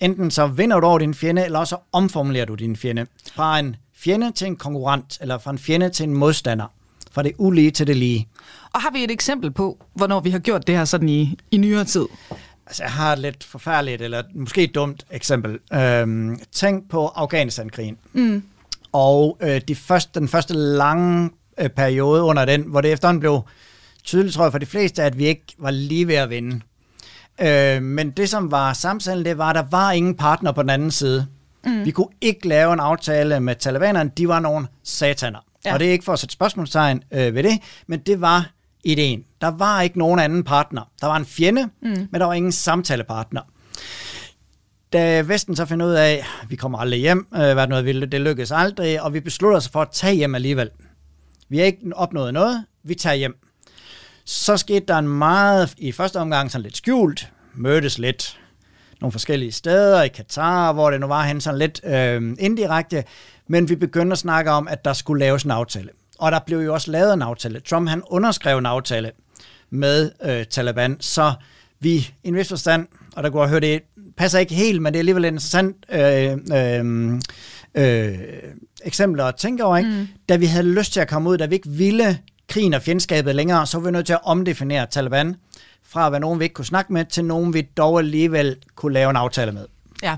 Enten så vinder du over din fjende, eller så omformulerer du din fjende. Fra en fjende til en konkurrent, eller fra en fjende til en modstander fra det ulige til det lige. Og har vi et eksempel på, hvornår vi har gjort det her sådan i, i nyere tid? Altså, jeg har et lidt forfærdeligt, eller måske et dumt eksempel. Øhm, tænk på Afghanistan-krigen. Mm. Og øh, de første, den første lange øh, periode under den, hvor det efterhånden blev tydeligt, tror jeg, for de fleste, at vi ikke var lige ved at vinde. Øh, men det, som var samtalen, det var, at der var ingen partner på den anden side. Mm. Vi kunne ikke lave en aftale med talibanerne. De var nogle sataner. Ja. Og det er ikke for at sætte spørgsmålstegn øh, ved det, men det var ideen. Der var ikke nogen anden partner. Der var en fjende, mm. men der var ingen samtalepartner. Da Vesten så finder ud af, at vi kommer aldrig hjem, øh, hvad noget ville, det lykkedes aldrig, og vi beslutter os for at tage hjem alligevel. Vi har ikke opnået noget, vi tager hjem. Så skete der en meget, i første omgang sådan lidt skjult, mødtes lidt, nogle forskellige steder, i Katar, hvor det nu var hen sådan lidt øh, indirekte, men vi begyndte at snakke om, at der skulle laves en aftale. Og der blev jo også lavet en aftale. Trump han underskrev en aftale med øh, Taliban, så vi i en vis forstand, og der kunne jeg høre, det passer ikke helt, men det er alligevel en interessant øh, øh, øh, eksempler at tænke over, ikke? Mm. da vi havde lyst til at komme ud, da vi ikke ville krigen og fjendskabet længere, så var vi nødt til at omdefinere Taliban fra at være nogen, vi ikke kunne snakke med, til nogen, vi dog alligevel kunne lave en aftale med. Ja,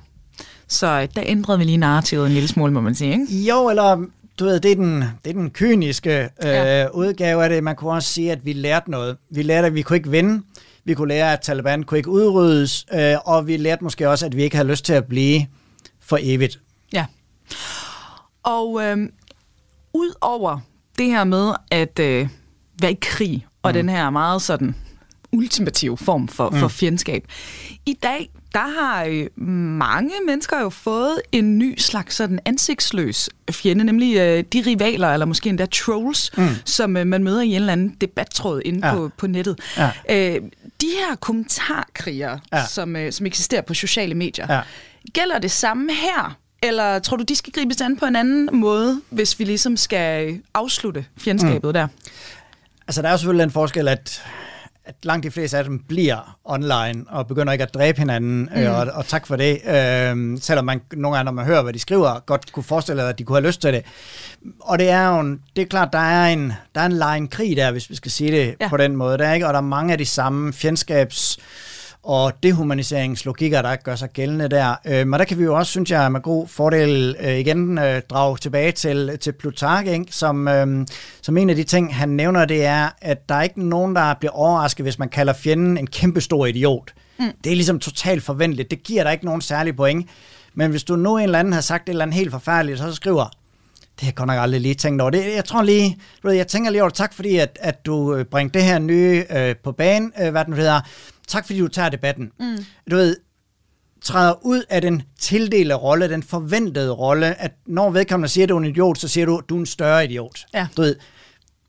så der ændrede vi lige narrativet en lille smule, må man sige, ikke? Jo, eller du ved, det er den, det er den kyniske øh, ja. udgave af det. Man kunne også sige, at vi lærte noget. Vi lærte, at vi kunne ikke vinde. Vi kunne lære, at Taliban kunne ikke udryddes. Øh, og vi lærte måske også, at vi ikke havde lyst til at blive for evigt. Ja. Og øh, ud over det her med at øh, være i krig, og mm. den her meget sådan ultimative form for, mm. for fjendskab. I dag, der har øh, mange mennesker jo fået en ny slags sådan ansigtsløs fjende, nemlig øh, de rivaler, eller måske endda trolls, mm. som øh, man møder i en eller anden debattråd inde ja. på, på nettet. Ja. Øh, de her kommentarkrigere, ja. som, øh, som eksisterer på sociale medier, ja. gælder det samme her? Eller tror du, de skal gribes an på en anden måde, hvis vi ligesom skal afslutte fjendskabet mm. der? Altså, der er jo selvfølgelig en forskel, at at langt de fleste af dem bliver online og begynder ikke at dræbe hinanden, mm. øh, og, og tak for det. Øh, selvom man nogle gange, når man hører, hvad de skriver, godt kunne forestille sig, at de kunne have lyst til det. Og det er jo en, det er klart, der er en, der er en line krig der, hvis vi skal sige det ja. på den måde. Der er, ikke? Og der er mange af de samme fjendskabs og dehumaniseringslogikker, der gør sig gældende der. Øh, men der kan vi jo også, synes jeg, med god fordel øh, igen øh, drage tilbage til, til Plutark, ikke? Som, øh, som en af de ting, han nævner, det er, at der er ikke nogen, der bliver overrasket, hvis man kalder fjenden en kæmpestor idiot. Mm. Det er ligesom totalt forventeligt. Det giver der ikke nogen særlig point. Men hvis du nu en eller anden har sagt et eller andet helt forfærdeligt, så skriver, det har jeg godt nok aldrig lige tænkt over. Det, jeg tror lige, du ved, jeg tænker lige over. Tak fordi, at, at du øh, bringer det her nye øh, på banen, øh, hvad den hedder tak fordi du tager debatten. Mm. Du ved, træder ud af den tildelte rolle, den forventede rolle, at når vedkommende siger, at du er en idiot, så siger du, at du er en større idiot. Ja. Du ved,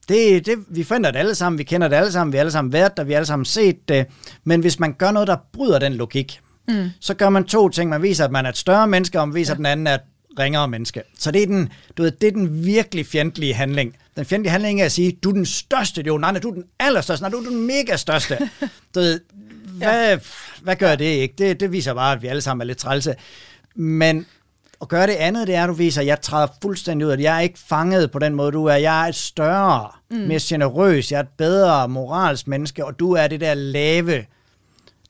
det, det, vi finder det alle sammen, vi kender det alle sammen, vi har alle sammen været der, vi har alle sammen set det, men hvis man gør noget, der bryder den logik, mm. så gør man to ting. Man viser, at man er et større menneske, og man viser, ja. at den anden er et ringere menneske. Så det er den, du ved, det er den virkelig fjendtlige handling. Den fjendtlige handling er at sige, du er den største idiot, nej, du er den allerstørste, nej, du er den mega største. du ved, hvad, ja. hvad gør det ikke? Det, det viser bare, at vi alle sammen er lidt trælse. Men at gøre det andet, det er, at du viser, at jeg træder fuldstændig ud, at jeg er ikke fanget på den måde, du er. Jeg er et større, mm. mere generøs, jeg er et bedre moralsk menneske, og du er det der lave,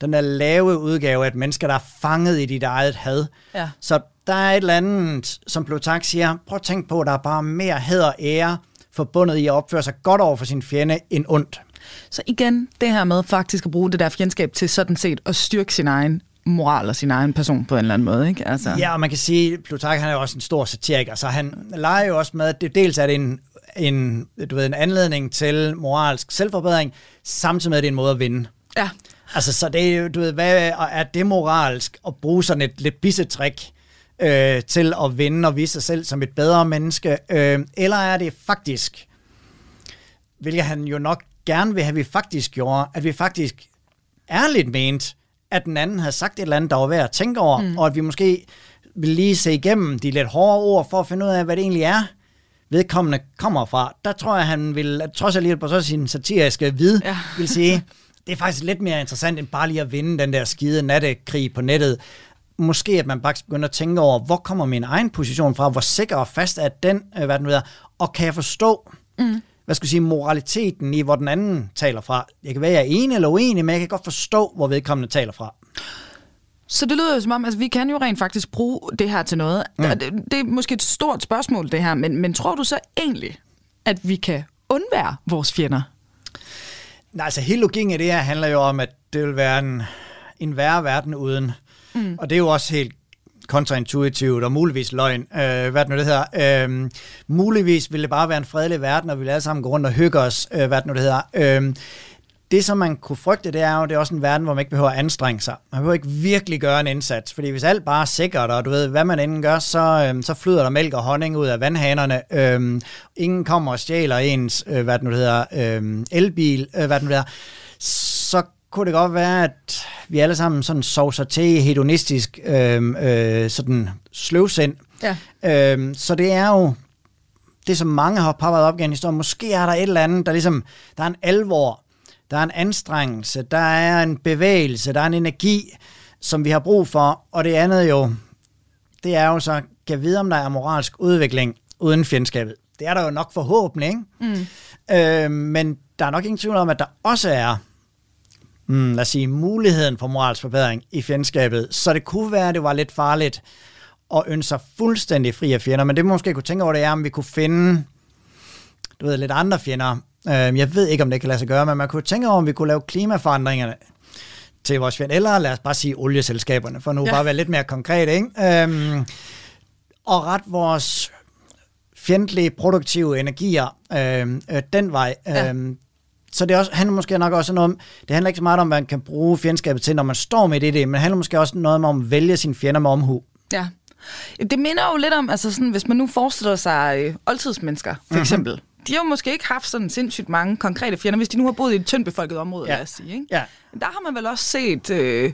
den der lave udgave af et menneske, der er fanget i dit eget had. Ja. Så der er et eller andet, som Plutark siger, prøv at tænke på, at der er bare mere hed og ære forbundet i at opføre sig godt over for sin fjende end ondt. Så igen, det her med faktisk at bruge det der fjendskab til sådan set at styrke sin egen moral og sin egen person på en eller anden måde, ikke? Altså. Ja, og man kan sige, at Plutark han er jo også en stor satiriker, så han leger jo også med, at det, dels er det en, en, du ved, en anledning til moralsk selvforbedring, samtidig med, at det er en måde at vinde. Ja. Altså, så det er du ved, hvad er det moralsk at bruge sådan et lidt bissetrik øh, til at vinde og vise sig selv som et bedre menneske, øh, eller er det faktisk, hvilket han jo nok gerne vil have, vi faktisk gjorde, at vi faktisk ærligt ment, at den anden havde sagt et eller andet, der var værd at tænke over, mm. og at vi måske vil lige se igennem de lidt hårde ord, for at finde ud af, hvad det egentlig er, vedkommende kommer fra. Der tror jeg, han vil, trods alt lige på så sin satiriske vid, ja. vil sige, det er faktisk lidt mere interessant, end bare lige at vinde den der skide nattekrig på nettet. Måske at man bare begynder at tænke over, hvor kommer min egen position fra, hvor sikker og fast er den, øh, hvad den ved, og kan jeg forstå, mm hvad skal jeg sige, moraliteten i, hvor den anden taler fra. Jeg kan være, jeg er enig eller uenig, men jeg kan godt forstå, hvor vedkommende taler fra. Så det lyder jo som om, at altså, vi kan jo rent faktisk bruge det her til noget. Mm. Det, det er måske et stort spørgsmål, det her, men, men tror du så egentlig, at vi kan undvære vores fjender? Nej, altså hele logikken af det her handler jo om, at det vil være en, en værre verden uden. Mm. Og det er jo også helt kontraintuitivt og muligvis løgn. Øh, hvad det nu det hedder. Øh, muligvis ville det bare være en fredelig verden, og vi alle sammen gå rundt og hygge os. Øh, hvad det nu det hedder. Øh, det, som man kunne frygte, det er jo, det er også en verden, hvor man ikke behøver at anstrenge sig. Man behøver ikke virkelig gøre en indsats, fordi hvis alt bare er sikkert, og du ved, hvad man inden gør, så, øhm, så flyder der mælk og honning ud af vandhanerne. Øhm, ingen kommer og stjæler ens, øh, hvad det nu hedder, øhm, elbil, øh, hvad det nu hedder. Så kunne det godt være, at vi alle sammen sådan sovser til hedonistisk øh, øh, sådan sløvsind. Ja. Øh, så det er jo det, som mange har poppet op i en historie. Måske er der et eller andet, der ligesom, der er en alvor, der er en anstrengelse, der er en bevægelse, der er en energi, som vi har brug for. Og det andet jo, det er jo så, kan vide, om der er moralsk udvikling uden fjendskabet. Det er der jo nok forhåbentlig, ikke? Mm. Øh, men der er nok ingen tvivl om, at der også er mm, lad os sige, muligheden for moralsk forbedring i fjendskabet. Så det kunne være, at det var lidt farligt at ønske sig fuldstændig fri af fjender, men det måske kunne tænke over, det er, om vi kunne finde du ved, lidt andre fjender. Øh, jeg ved ikke, om det kan lade sig gøre, men man kunne tænke over, om vi kunne lave klimaforandringerne til vores fjender, eller lad os bare sige olieselskaberne, for nu ja. bare være lidt mere konkret, ikke? Øhm, og ret vores fjendtlige produktive energier øh, øh, den vej. Ja. Så det også, handler måske nok også noget om, det handler ikke så meget om, hvad man kan bruge fjendskabet til, når man står med det, men det handler måske også noget om at vælge sine fjender med omhu. Ja. Det minder jo lidt om, altså sådan, hvis man nu forestiller sig øh, oldtidsmennesker, for eksempel. Mm-hmm. De har jo måske ikke haft sådan sindssygt mange konkrete fjender, hvis de nu har boet i et tyndt befolket område, ja. lad os sige. Ikke? Ja. Der har man vel også set... Øh,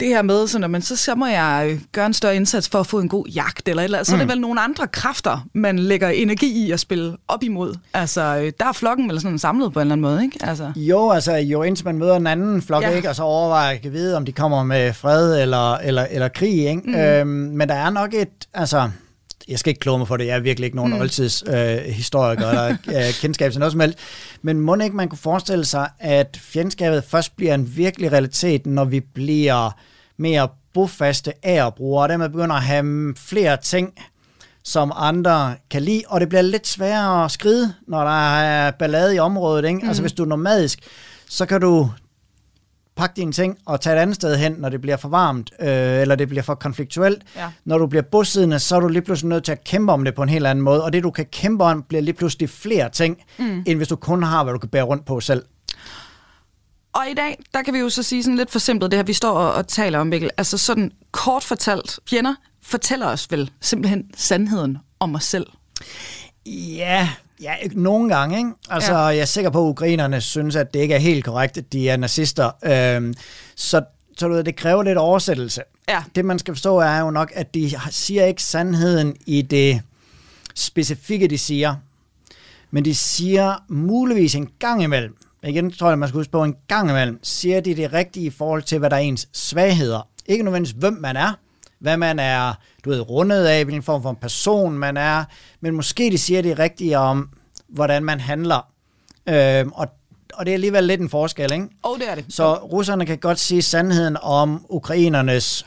det her med, så, når man, så, så må jeg øh, gøre en større indsats for at få en god jagt, eller, eller så mm. er det mm. vel nogle andre kræfter, man lægger energi i at spille op imod. Altså, øh, der er flokken vel sådan samlet på en eller anden måde, ikke? Altså. Jo, altså, jo indtil man møder en anden flok, ja. ikke? og så overvejer at vide, om de kommer med fred eller, eller, eller krig, ikke? Mm. Øhm, men der er nok et, altså, jeg skal ikke kloge mig for det, jeg er virkelig ikke nogen mm. oldtidshistoriker øh, eller øh, kendskab til noget som helst, men må ikke man kunne forestille sig, at fjendskabet først bliver en virkelig realitet, når vi bliver mere bofaste brugere, og dermed begynder at have flere ting, som andre kan lide, og det bliver lidt sværere at skride, når der er ballade i området. Ikke? Altså, mm. Altså hvis du er nomadisk, så kan du pakke dine ting og tage et andet sted hen, når det bliver for varmt, øh, eller det bliver for konfliktuelt. Ja. Når du bliver bosiddende, så er du lige pludselig nødt til at kæmpe om det på en helt anden måde, og det du kan kæmpe om, bliver lige pludselig flere ting, mm. end hvis du kun har, hvad du kan bære rundt på selv. Og i dag, der kan vi jo så sige sådan lidt forsimplet det her, vi står og, og taler om, Mikkel. Altså sådan kort fortalt, fjender fortæller os vel simpelthen sandheden om os selv. Ja, Ja, nogle gange. Ikke? Altså, ja. jeg er sikker på, at ukrainerne synes, at det ikke er helt korrekt, at de er nazister. Øhm, så så du, det kræver lidt oversættelse. Ja. Det, man skal forstå, er jo nok, at de siger ikke sandheden i det specifikke, de siger. Men de siger muligvis en gang imellem, igen tror jeg, man skal huske på, en gang imellem, siger de det rigtige i forhold til, hvad der er ens svagheder. Ikke nødvendigvis, hvem man er, hvad man er, du ved, rundet af, hvilken form for en person man er, men måske de siger det rigtige om, hvordan man handler. Øhm, og, og det er alligevel lidt en forskel, ikke? Oh, det er det. Så russerne kan godt sige sandheden om ukrainernes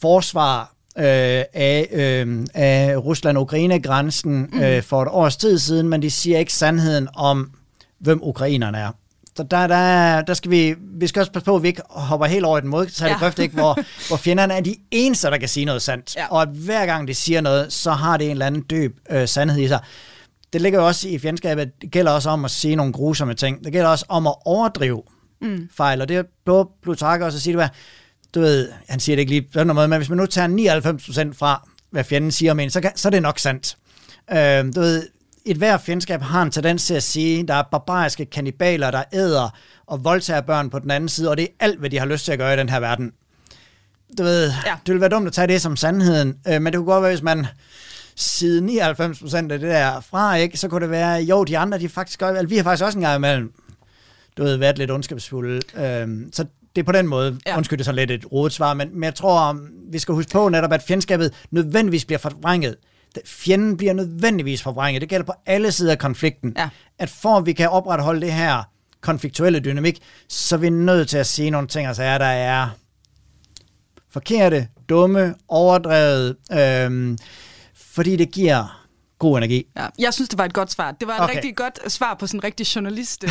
forsvar øh, af, øh, af Rusland-Ukraine-grænsen mm. øh, for et års tid siden, men de siger ikke sandheden om, hvem ukrainerne er. Så der, der, der skal vi, vi skal også passe på, at vi ikke hopper helt over i den modsatte ja. grøft, ikke? Hvor, hvor fjenderne er de eneste, der kan sige noget sandt. Ja. Og at hver gang de siger noget, så har det en eller anden dyb øh, sandhed i sig. Det ligger jo også i fjendskabet, det gælder også om at sige nogle grusomme ting. Det gælder også om at overdrive mm. fejl, og det er Plutark også at sige, det du ved, han siger det ikke lige på den måde, men hvis man nu tager 99% fra, hvad fjenden siger om en, så, kan, så er det nok sandt. Øh, du ved, et hver fjendskab har en tendens til at sige, der er barbariske kanibaler, der æder og voldtager børn på den anden side, og det er alt, hvad de har lyst til at gøre i den her verden. Du ved, ja. det ville være dumt at tage det som sandheden, øh, men det kunne godt være, hvis man side 99% af det der fra, ikke, så kunne det være, jo, de andre, de faktisk gør, altså, vi har faktisk også en gang imellem, du ved, været lidt ondskabsfulde. Øh, så det er på den måde, ja. undskyld, det er sådan lidt et rodet svar, men, men jeg tror, vi skal huske på netop, at fjendskabet nødvendigvis bliver forvrænget fjenden bliver nødvendigvis forvrænget. Det gælder på alle sider af konflikten. Ja. At for at vi kan opretholde det her konfliktuelle dynamik, så er vi nødt til at sige nogle ting, altså er, der er forkerte, dumme, overdrevet, øhm, fordi det giver god energi. Ja, jeg synes, det var et godt svar. Det var et okay. rigtig godt svar på sådan en rigtig journalist. Øh.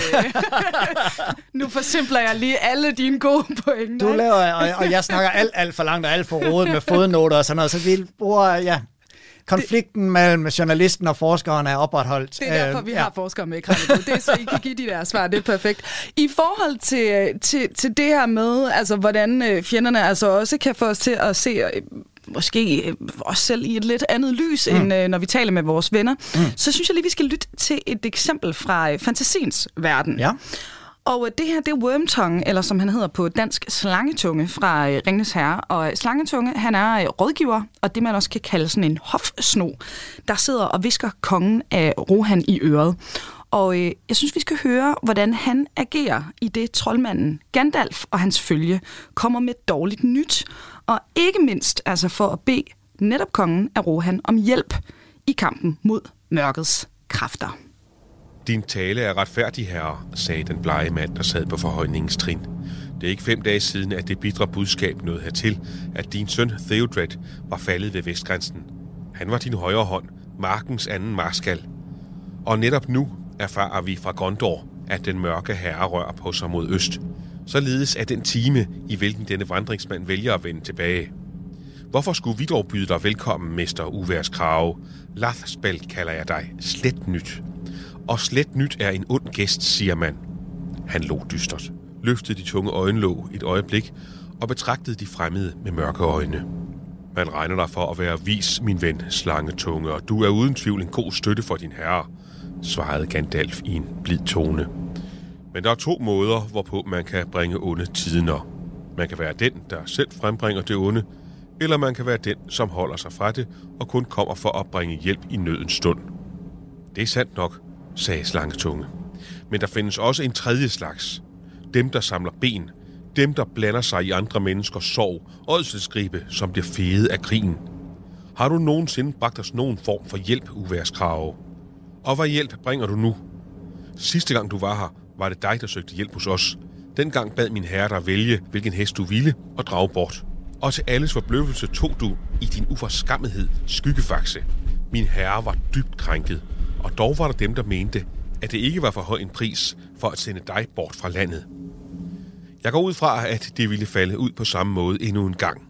nu forsimpler jeg lige alle dine gode pointer. Du laver, og, og jeg snakker alt, alt for langt og alt for rodet med fodnoter og sådan noget, så vi bruger, ja, konflikten det, mellem journalisten og forskeren er opretholdt. Det er derfor, vi øh, ja. har forskere med i Det er så, I kan give de der svar, det er perfekt. I forhold til, til, til det her med, altså hvordan øh, fjenderne altså også kan få os til at se øh, måske os selv i et lidt andet lys, mm. end øh, når vi taler med vores venner, mm. så synes jeg lige, vi skal lytte til et eksempel fra øh, fantasiens verden. Ja. Og øh, det her, det er Wormtongue, eller som han hedder på dansk, Slangetunge fra øh, Ringnes Herre. Og øh, Slangetunge, han er rådgiver, og det man også kan kalde sådan en hofsno, der sidder og visker kongen af Rohan i øret. Og øh, jeg synes, vi skal høre, hvordan han agerer i det troldmanden Gandalf og hans følge kommer med dårligt nyt. Og ikke mindst altså for at bede netop kongen af Rohan om hjælp i kampen mod mørkets kræfter. Din tale er retfærdig, herre, sagde den blege mand, der sad på forhøjningens trin. Det er ikke fem dage siden, at det bidre budskab nåede hertil, at din søn Theodred var faldet ved vestgrænsen. Han var din højre hånd, markens anden marskal. Og netop nu erfarer vi fra Gondor, at den mørke herre rører på sig mod øst. Således er den time, i hvilken denne vandringsmand vælger at vende tilbage. Hvorfor skulle vi dog byde dig velkommen, mester Uværs Krave? Lathspel kalder jeg dig. Slet nyt. Og slet nyt er en ond gæst, siger man. Han lå dystert, løftede de tunge øjenlåg et øjeblik og betragtede de fremmede med mørke øjne. Man regner dig for at være vis, min ven, slangetunge, og du er uden tvivl en god støtte for din herre, svarede Gandalf i en blid tone. Men der er to måder, hvorpå man kan bringe onde tidener. Man kan være den, der selv frembringer det onde, eller man kan være den, som holder sig fra det og kun kommer for at bringe hjælp i nødens stund. Det er sandt nok, sagde Slangetunge. Men der findes også en tredje slags. Dem, der samler ben. Dem, der blander sig i andre menneskers sorg. Ådselsgribe, som bliver fede af krigen. Har du nogensinde bragt os nogen form for hjælp, uværskrave? Og hvad hjælp bringer du nu? Sidste gang du var her, var det dig, der søgte hjælp hos os. Dengang bad min herre dig vælge, hvilken hest du ville, og drage bort. Og til alles forbløffelse tog du i din uforskammethed skyggefaxe. Min herre var dybt krænket, og dog var der dem, der mente, at det ikke var for høj en pris for at sende dig bort fra landet. Jeg går ud fra, at det ville falde ud på samme måde endnu en gang.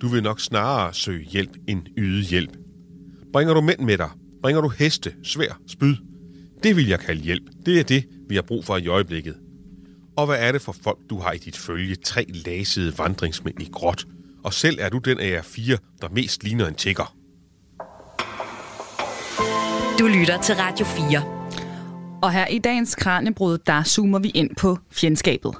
Du vil nok snarere søge hjælp end yde hjælp. Bringer du mænd med dig? Bringer du heste, svær, spyd? Det vil jeg kalde hjælp. Det er det, vi har brug for i øjeblikket. Og hvad er det for folk, du har i dit følge? Tre lasede vandringsmænd i gråt. Og selv er du den af jer fire, der mest ligner en tigger. Du lytter til Radio 4. Og her i dagens Kranjebrud, der zoomer vi ind på fjendskabet.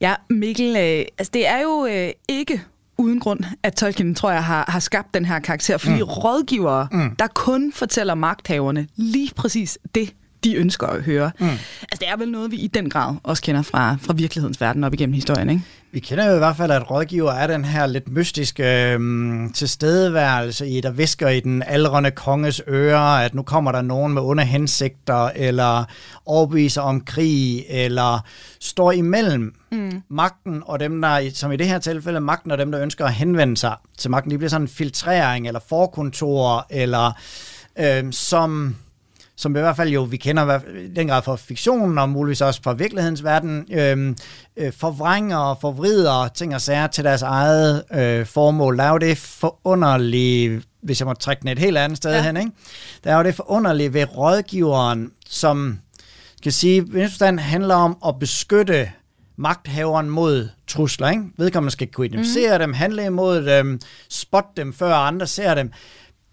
Ja, Mikkel, øh, altså det er jo øh, ikke uden grund, at Tolkien, tror jeg, har, har skabt den her karakter. Fordi mm. rådgivere, mm. der kun fortæller magthaverne lige præcis det, de ønsker at høre. Mm. Altså, det er vel noget, vi i den grad også kender fra, fra virkelighedens verden op igennem historien, ikke? Vi kender jo i hvert fald, at rådgiver er den her lidt mystiske øhm, tilstedeværelse i, der visker i den aldrende konges ører, at nu kommer der nogen med onde hensigter, eller overbeviser om krig, eller står imellem mm. magten og dem, der, som i det her tilfælde, magten og dem, der ønsker at henvende sig til magten. De bliver sådan en filtrering, eller forkontor, eller øhm, som som i hvert fald jo, vi kender i den grad fra fiktionen, og muligvis også fra virkelighedens verden, øh, øh, forvrænger og forvrider ting og sager til deres eget øh, formål. Der er jo det forunderlige, hvis jeg må trække den et helt andet sted ja. hen, ikke? der er jo det forunderlige ved rådgiveren, som skal sige, i handler om at beskytte magthaveren mod trusler. Ikke? Vedkommende skal kunne identificere mm. dem, handle imod dem, spotte dem, før andre ser dem.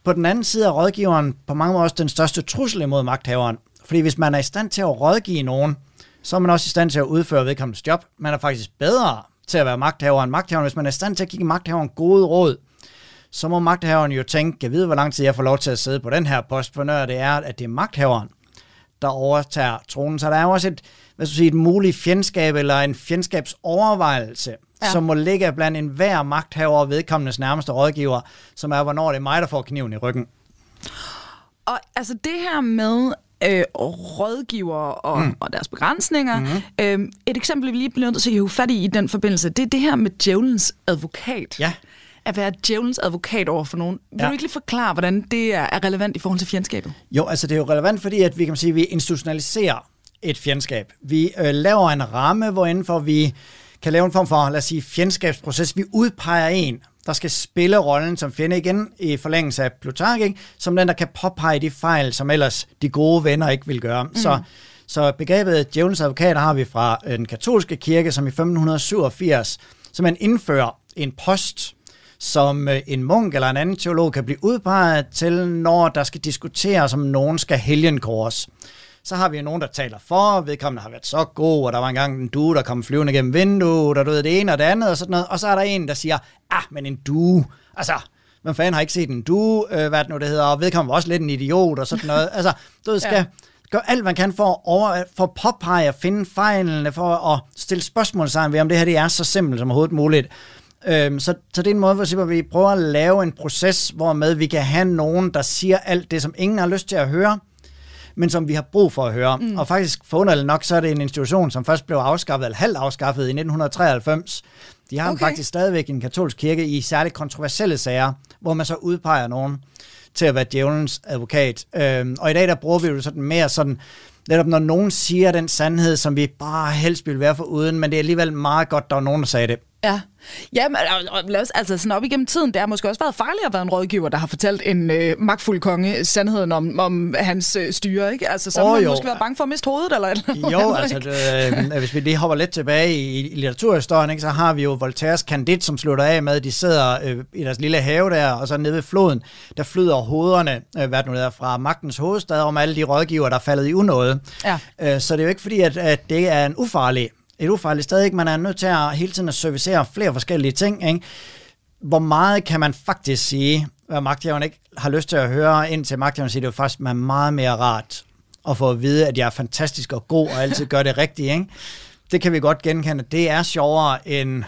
På den anden side er rådgiveren på mange måder også den største trussel imod magthaveren. Fordi hvis man er i stand til at rådgive nogen, så er man også i stand til at udføre vedkommendes job. Man er faktisk bedre til at være magthaver end magthaveren. Hvis man er i stand til at give magthaveren gode råd, så må magthaveren jo tænke, jeg ved, hvor lang tid jeg får lov til at sidde på den her post, for når det er, at det er magthaveren, der overtager tronen. Så der er jo også et, hvad skal sige, et muligt fjendskab eller en fjendskabsovervejelse ja. som må ligge blandt en hver magthaver og vedkommendes nærmeste rådgiver, som er, hvornår det er mig, der får kniven i ryggen. Og altså det her med øh, rådgiver og, mm. og deres begrænsninger. Mm. Øh, et eksempel, vi lige bliver nødt til at hive fat i i den forbindelse, det er det her med djævelens advokat. Ja. At være djævelens advokat over for nogen. Vil ja. du ikke lige forklare, hvordan det er relevant i forhold til fjendskabet? Jo, altså det er jo relevant, fordi at vi kan sige, at vi institutionaliserer et fjendskab. Vi øh, laver en ramme, hvor indenfor vi kan lave en form for, lad os sige, fjendskabsproces. Vi udpeger en, der skal spille rollen som fjende igen i forlængelse af Plutark, som den, der kan påpege de fejl, som ellers de gode venner ikke vil gøre. Mm. Så, så begrebet djævelens advokat har vi fra øh, den katolske kirke, som i 1587 som man indfører en post, som øh, en munk eller en anden teolog kan blive udpeget til, når der skal diskuteres, om nogen skal helgenkors. Så har vi jo nogen, der taler for, vedkommende har været så god, og der var engang en due, der kom flyvende gennem vinduet, og du ved det ene og det andet, og sådan noget. Og så er der en, der siger, ah, men en due, altså, hvem fanden har ikke set en due, øh, hvad det nu det hedder, og vedkommende var også lidt en idiot, og sådan noget. Altså, du ved, skal, ja gør alt, man kan for at, over, for at påpege og finde fejlene, for at stille spørgsmål sammen ved, om det her det er så simpelt som overhovedet muligt. Øhm, så, så det er en måde, hvor vi prøver at lave en proces, hvor med vi kan have nogen, der siger alt det, som ingen har lyst til at høre, men som vi har brug for at høre. Mm. Og faktisk forunderligt nok, så er det en institution, som først blev afskaffet, eller halvt afskaffet i 1993. De har okay. faktisk stadigvæk en katolsk kirke i særligt kontroversielle sager, hvor man så udpeger nogen til at være djævelens advokat. Øhm, og i dag der bruger vi jo sådan mere sådan, netop når nogen siger den sandhed, som vi bare helst vil være for uden, men det er alligevel meget godt, der er nogen, der sagde det. Ja, ja men, lad os, altså sådan op igennem tiden, det har måske også været farligt at være en rådgiver, der har fortalt en øh, magtfuld konge sandheden om, om hans øh, styre, ikke? Altså, så oh, man jo. måske være bange for at miste hovedet, eller eller Jo, altså, det, øh, hvis vi lige hopper lidt tilbage i, i litteraturhistorien, ikke, så har vi jo Voltaires Candide, som slutter af med, at de sidder øh, i deres lille have der, og så nede ved floden, der flyder hovederne, øh, hvad nu der, fra magtens hovedstad, om alle de rådgiver, der er faldet i unåde. Ja. Øh, så det er jo ikke fordi, at, at det er en ufarlig et sted, ikke? Man er nødt til at hele tiden at servicere flere forskellige ting, ikke? Hvor meget kan man faktisk sige, hvad magthaveren ikke har lyst til at høre, indtil magthaveren siger, det er faktisk man meget mere rart at få at vide, at jeg er fantastisk og god og altid gør det rigtigt, ikke? Det kan vi godt genkende. Det er sjovere end,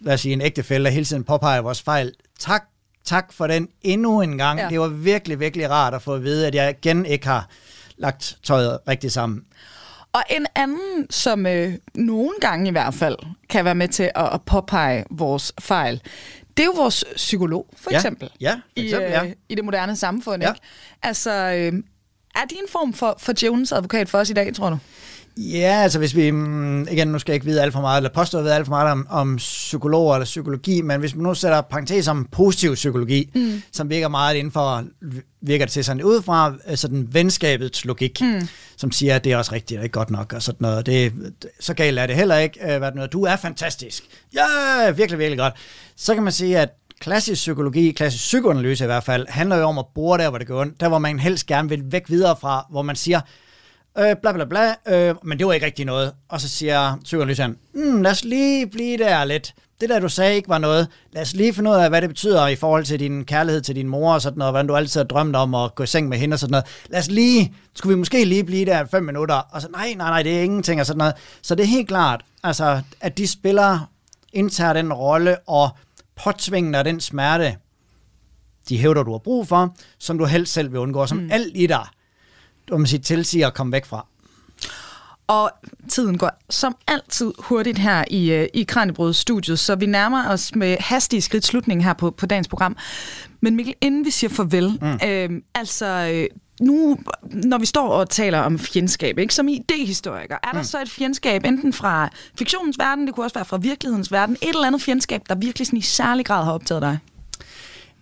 lad os sige, en ægtefælde, der hele tiden påpeger vores fejl. Tak, tak for den endnu en gang. Ja. Det var virkelig, virkelig rart at få at vide, at jeg igen ikke har lagt tøjet rigtigt sammen. Og en anden, som øh, nogle gange i hvert fald kan være med til at, at påpege vores fejl, det er jo vores psykolog, for ja, eksempel. Ja, for eksempel, ja. I, øh, I det moderne samfund, ja. ikke? Altså, øh, er de en form for, for djævelens advokat for os i dag, tror du? Ja, altså hvis vi, mm, igen, nu skal jeg ikke vide alt for meget, eller påstå at vide alt for meget om, om psykologer eller psykologi, men hvis man nu sætter parentes om positiv psykologi, mm. som virker meget inden for, virker det til sådan udefra, sådan venskabets logik, mm. som siger, at det er også rigtigt, og ikke godt nok, og sådan noget. Det, så galt er det heller ikke. Øh, hvad noget. Du er fantastisk. Ja, virkelig, virkelig godt. Så kan man sige, at klassisk psykologi, klassisk psykoanalyse i hvert fald, handler jo om at bore der, hvor det går ondt, der hvor man helst gerne vil væk videre fra, hvor man siger, øh, bla bla bla, øh, men det var ikke rigtig noget. Og så siger psykoanalyseren, mm, lad os lige blive der lidt. Det der, du sagde, ikke var noget. Lad os lige finde ud af, hvad det betyder i forhold til din kærlighed til din mor og sådan noget, hvordan du altid har drømt om at gå i seng med hende og sådan noget. Lad os lige, skulle vi måske lige blive der fem minutter? Og så, nej, nej, nej, det er ingenting og sådan noget. Så det er helt klart, altså, at de spiller, indtager den rolle og påtvinger den smerte, de hævder, du har brug for, som du helst selv vil undgå, som mm. alt i dig du man sige, tilsiger at komme væk fra. Og tiden går som altid hurtigt her i, øh, i Kranjebrød-studiet, så vi nærmer os med hastige skridt slutningen her på, på dagens program. Men Mikkel, inden vi siger farvel, mm. øh, altså øh, nu, når vi står og taler om fjendskab, ikke, som idehistoriker, er der mm. så et fjendskab enten fra fiktionens verden, det kunne også være fra virkelighedens verden, et eller andet fjendskab, der virkelig sådan i særlig grad har optaget dig?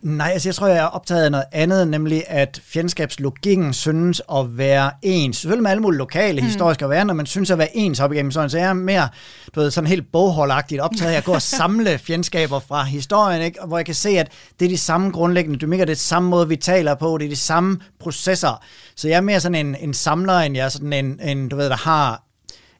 Nej, altså jeg tror, jeg er optaget af noget andet, nemlig at fjendskabslogikken synes at være ens. Selvfølgelig med alle mulige lokale, mm. historiske varianter, men synes at være ens op igennem sådan, så jeg er mere, du ved, sådan helt bogholdagtigt optaget af at gå og samle fjendskaber fra historien, ikke? hvor jeg kan se, at det er de samme grundlæggende dynamikker, det er det samme måde, vi taler på, det er de samme processer. Så jeg er mere sådan en, en samler, end jeg er sådan en, en, du ved, der har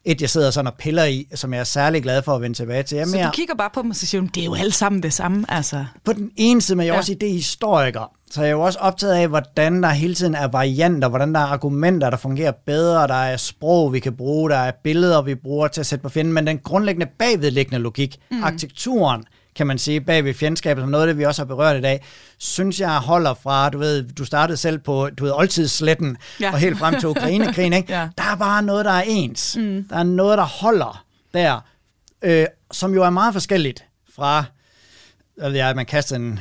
et, jeg sidder sådan og piller i, som jeg er særlig glad for at vende tilbage til. Jeg så du kigger bare på dem og siger, det er jo alle sammen det samme, altså? På den ene side, men jeg er ja. også idéhistoriker, så jeg er jo også optaget af, hvordan der hele tiden er varianter, hvordan der er argumenter, der fungerer bedre, der er sprog, vi kan bruge, der er billeder, vi bruger til at sætte på fjenden, men den grundlæggende bagvedliggende logik, mm. arkitekturen, kan man sige, bag ved fjendskabet, som noget af det, vi også har berørt i dag, synes jeg holder fra, du ved, du startede selv på, du ved, oldtidssletten, ja. og helt frem til Ukrainekrigen, ikke? ja. Der er bare noget, der er ens. Mm. Der er noget, der holder der, øh, som jo er meget forskelligt fra, at man kaster en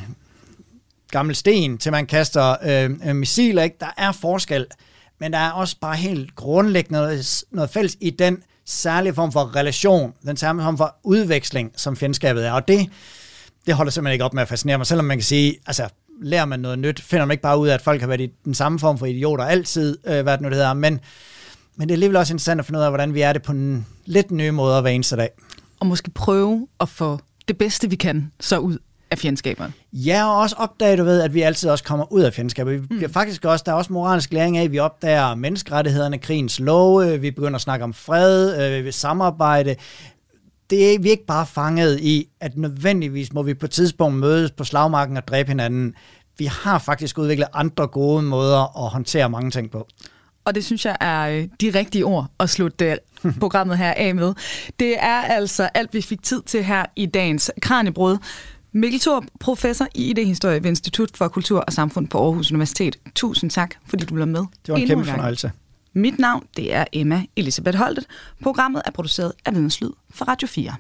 gammel sten, til man kaster øh, missiler, ikke? Der er forskel, men der er også bare helt grundlæggende noget, noget fælles i den særlig form for relation, den samme form for udveksling, som fjendskabet er. Og det, det holder simpelthen ikke op med at fascinere mig, selvom man kan sige, altså lærer man noget nyt, finder man ikke bare ud af, at folk har været i den samme form for idioter altid, øh, hvad det nu det hedder, men, men det er alligevel også interessant at finde ud af, hvordan vi er det på en lidt nye måde hver eneste dag. Og måske prøve at få det bedste, vi kan, så ud af fjendskaberne. Ja, og også opdage, du ved, at vi altid også kommer ud af fjendskabet. Vi bliver mm. faktisk også, der er også moralsk læring af, at vi opdager menneskerettighederne, krigens love, vi begynder at snakke om fred, øh, samarbejde. Det er vi er ikke bare fanget i, at nødvendigvis må vi på et tidspunkt mødes på slagmarken og dræbe hinanden. Vi har faktisk udviklet andre gode måder at håndtere mange ting på. Og det synes jeg er øh, de rigtige ord at slutte øh, programmet her af med. Det er altså alt, vi fik tid til her i dagens Kranjebrød. Mikkel Thor, professor i idehistorie ved Institut for Kultur og Samfund på Aarhus Universitet. Tusind tak, fordi du blev med. Det var en kæmpe fornøjelse. Mit navn det er Emma Elisabeth Holtet. Programmet er produceret af Videnslyd for Radio 4.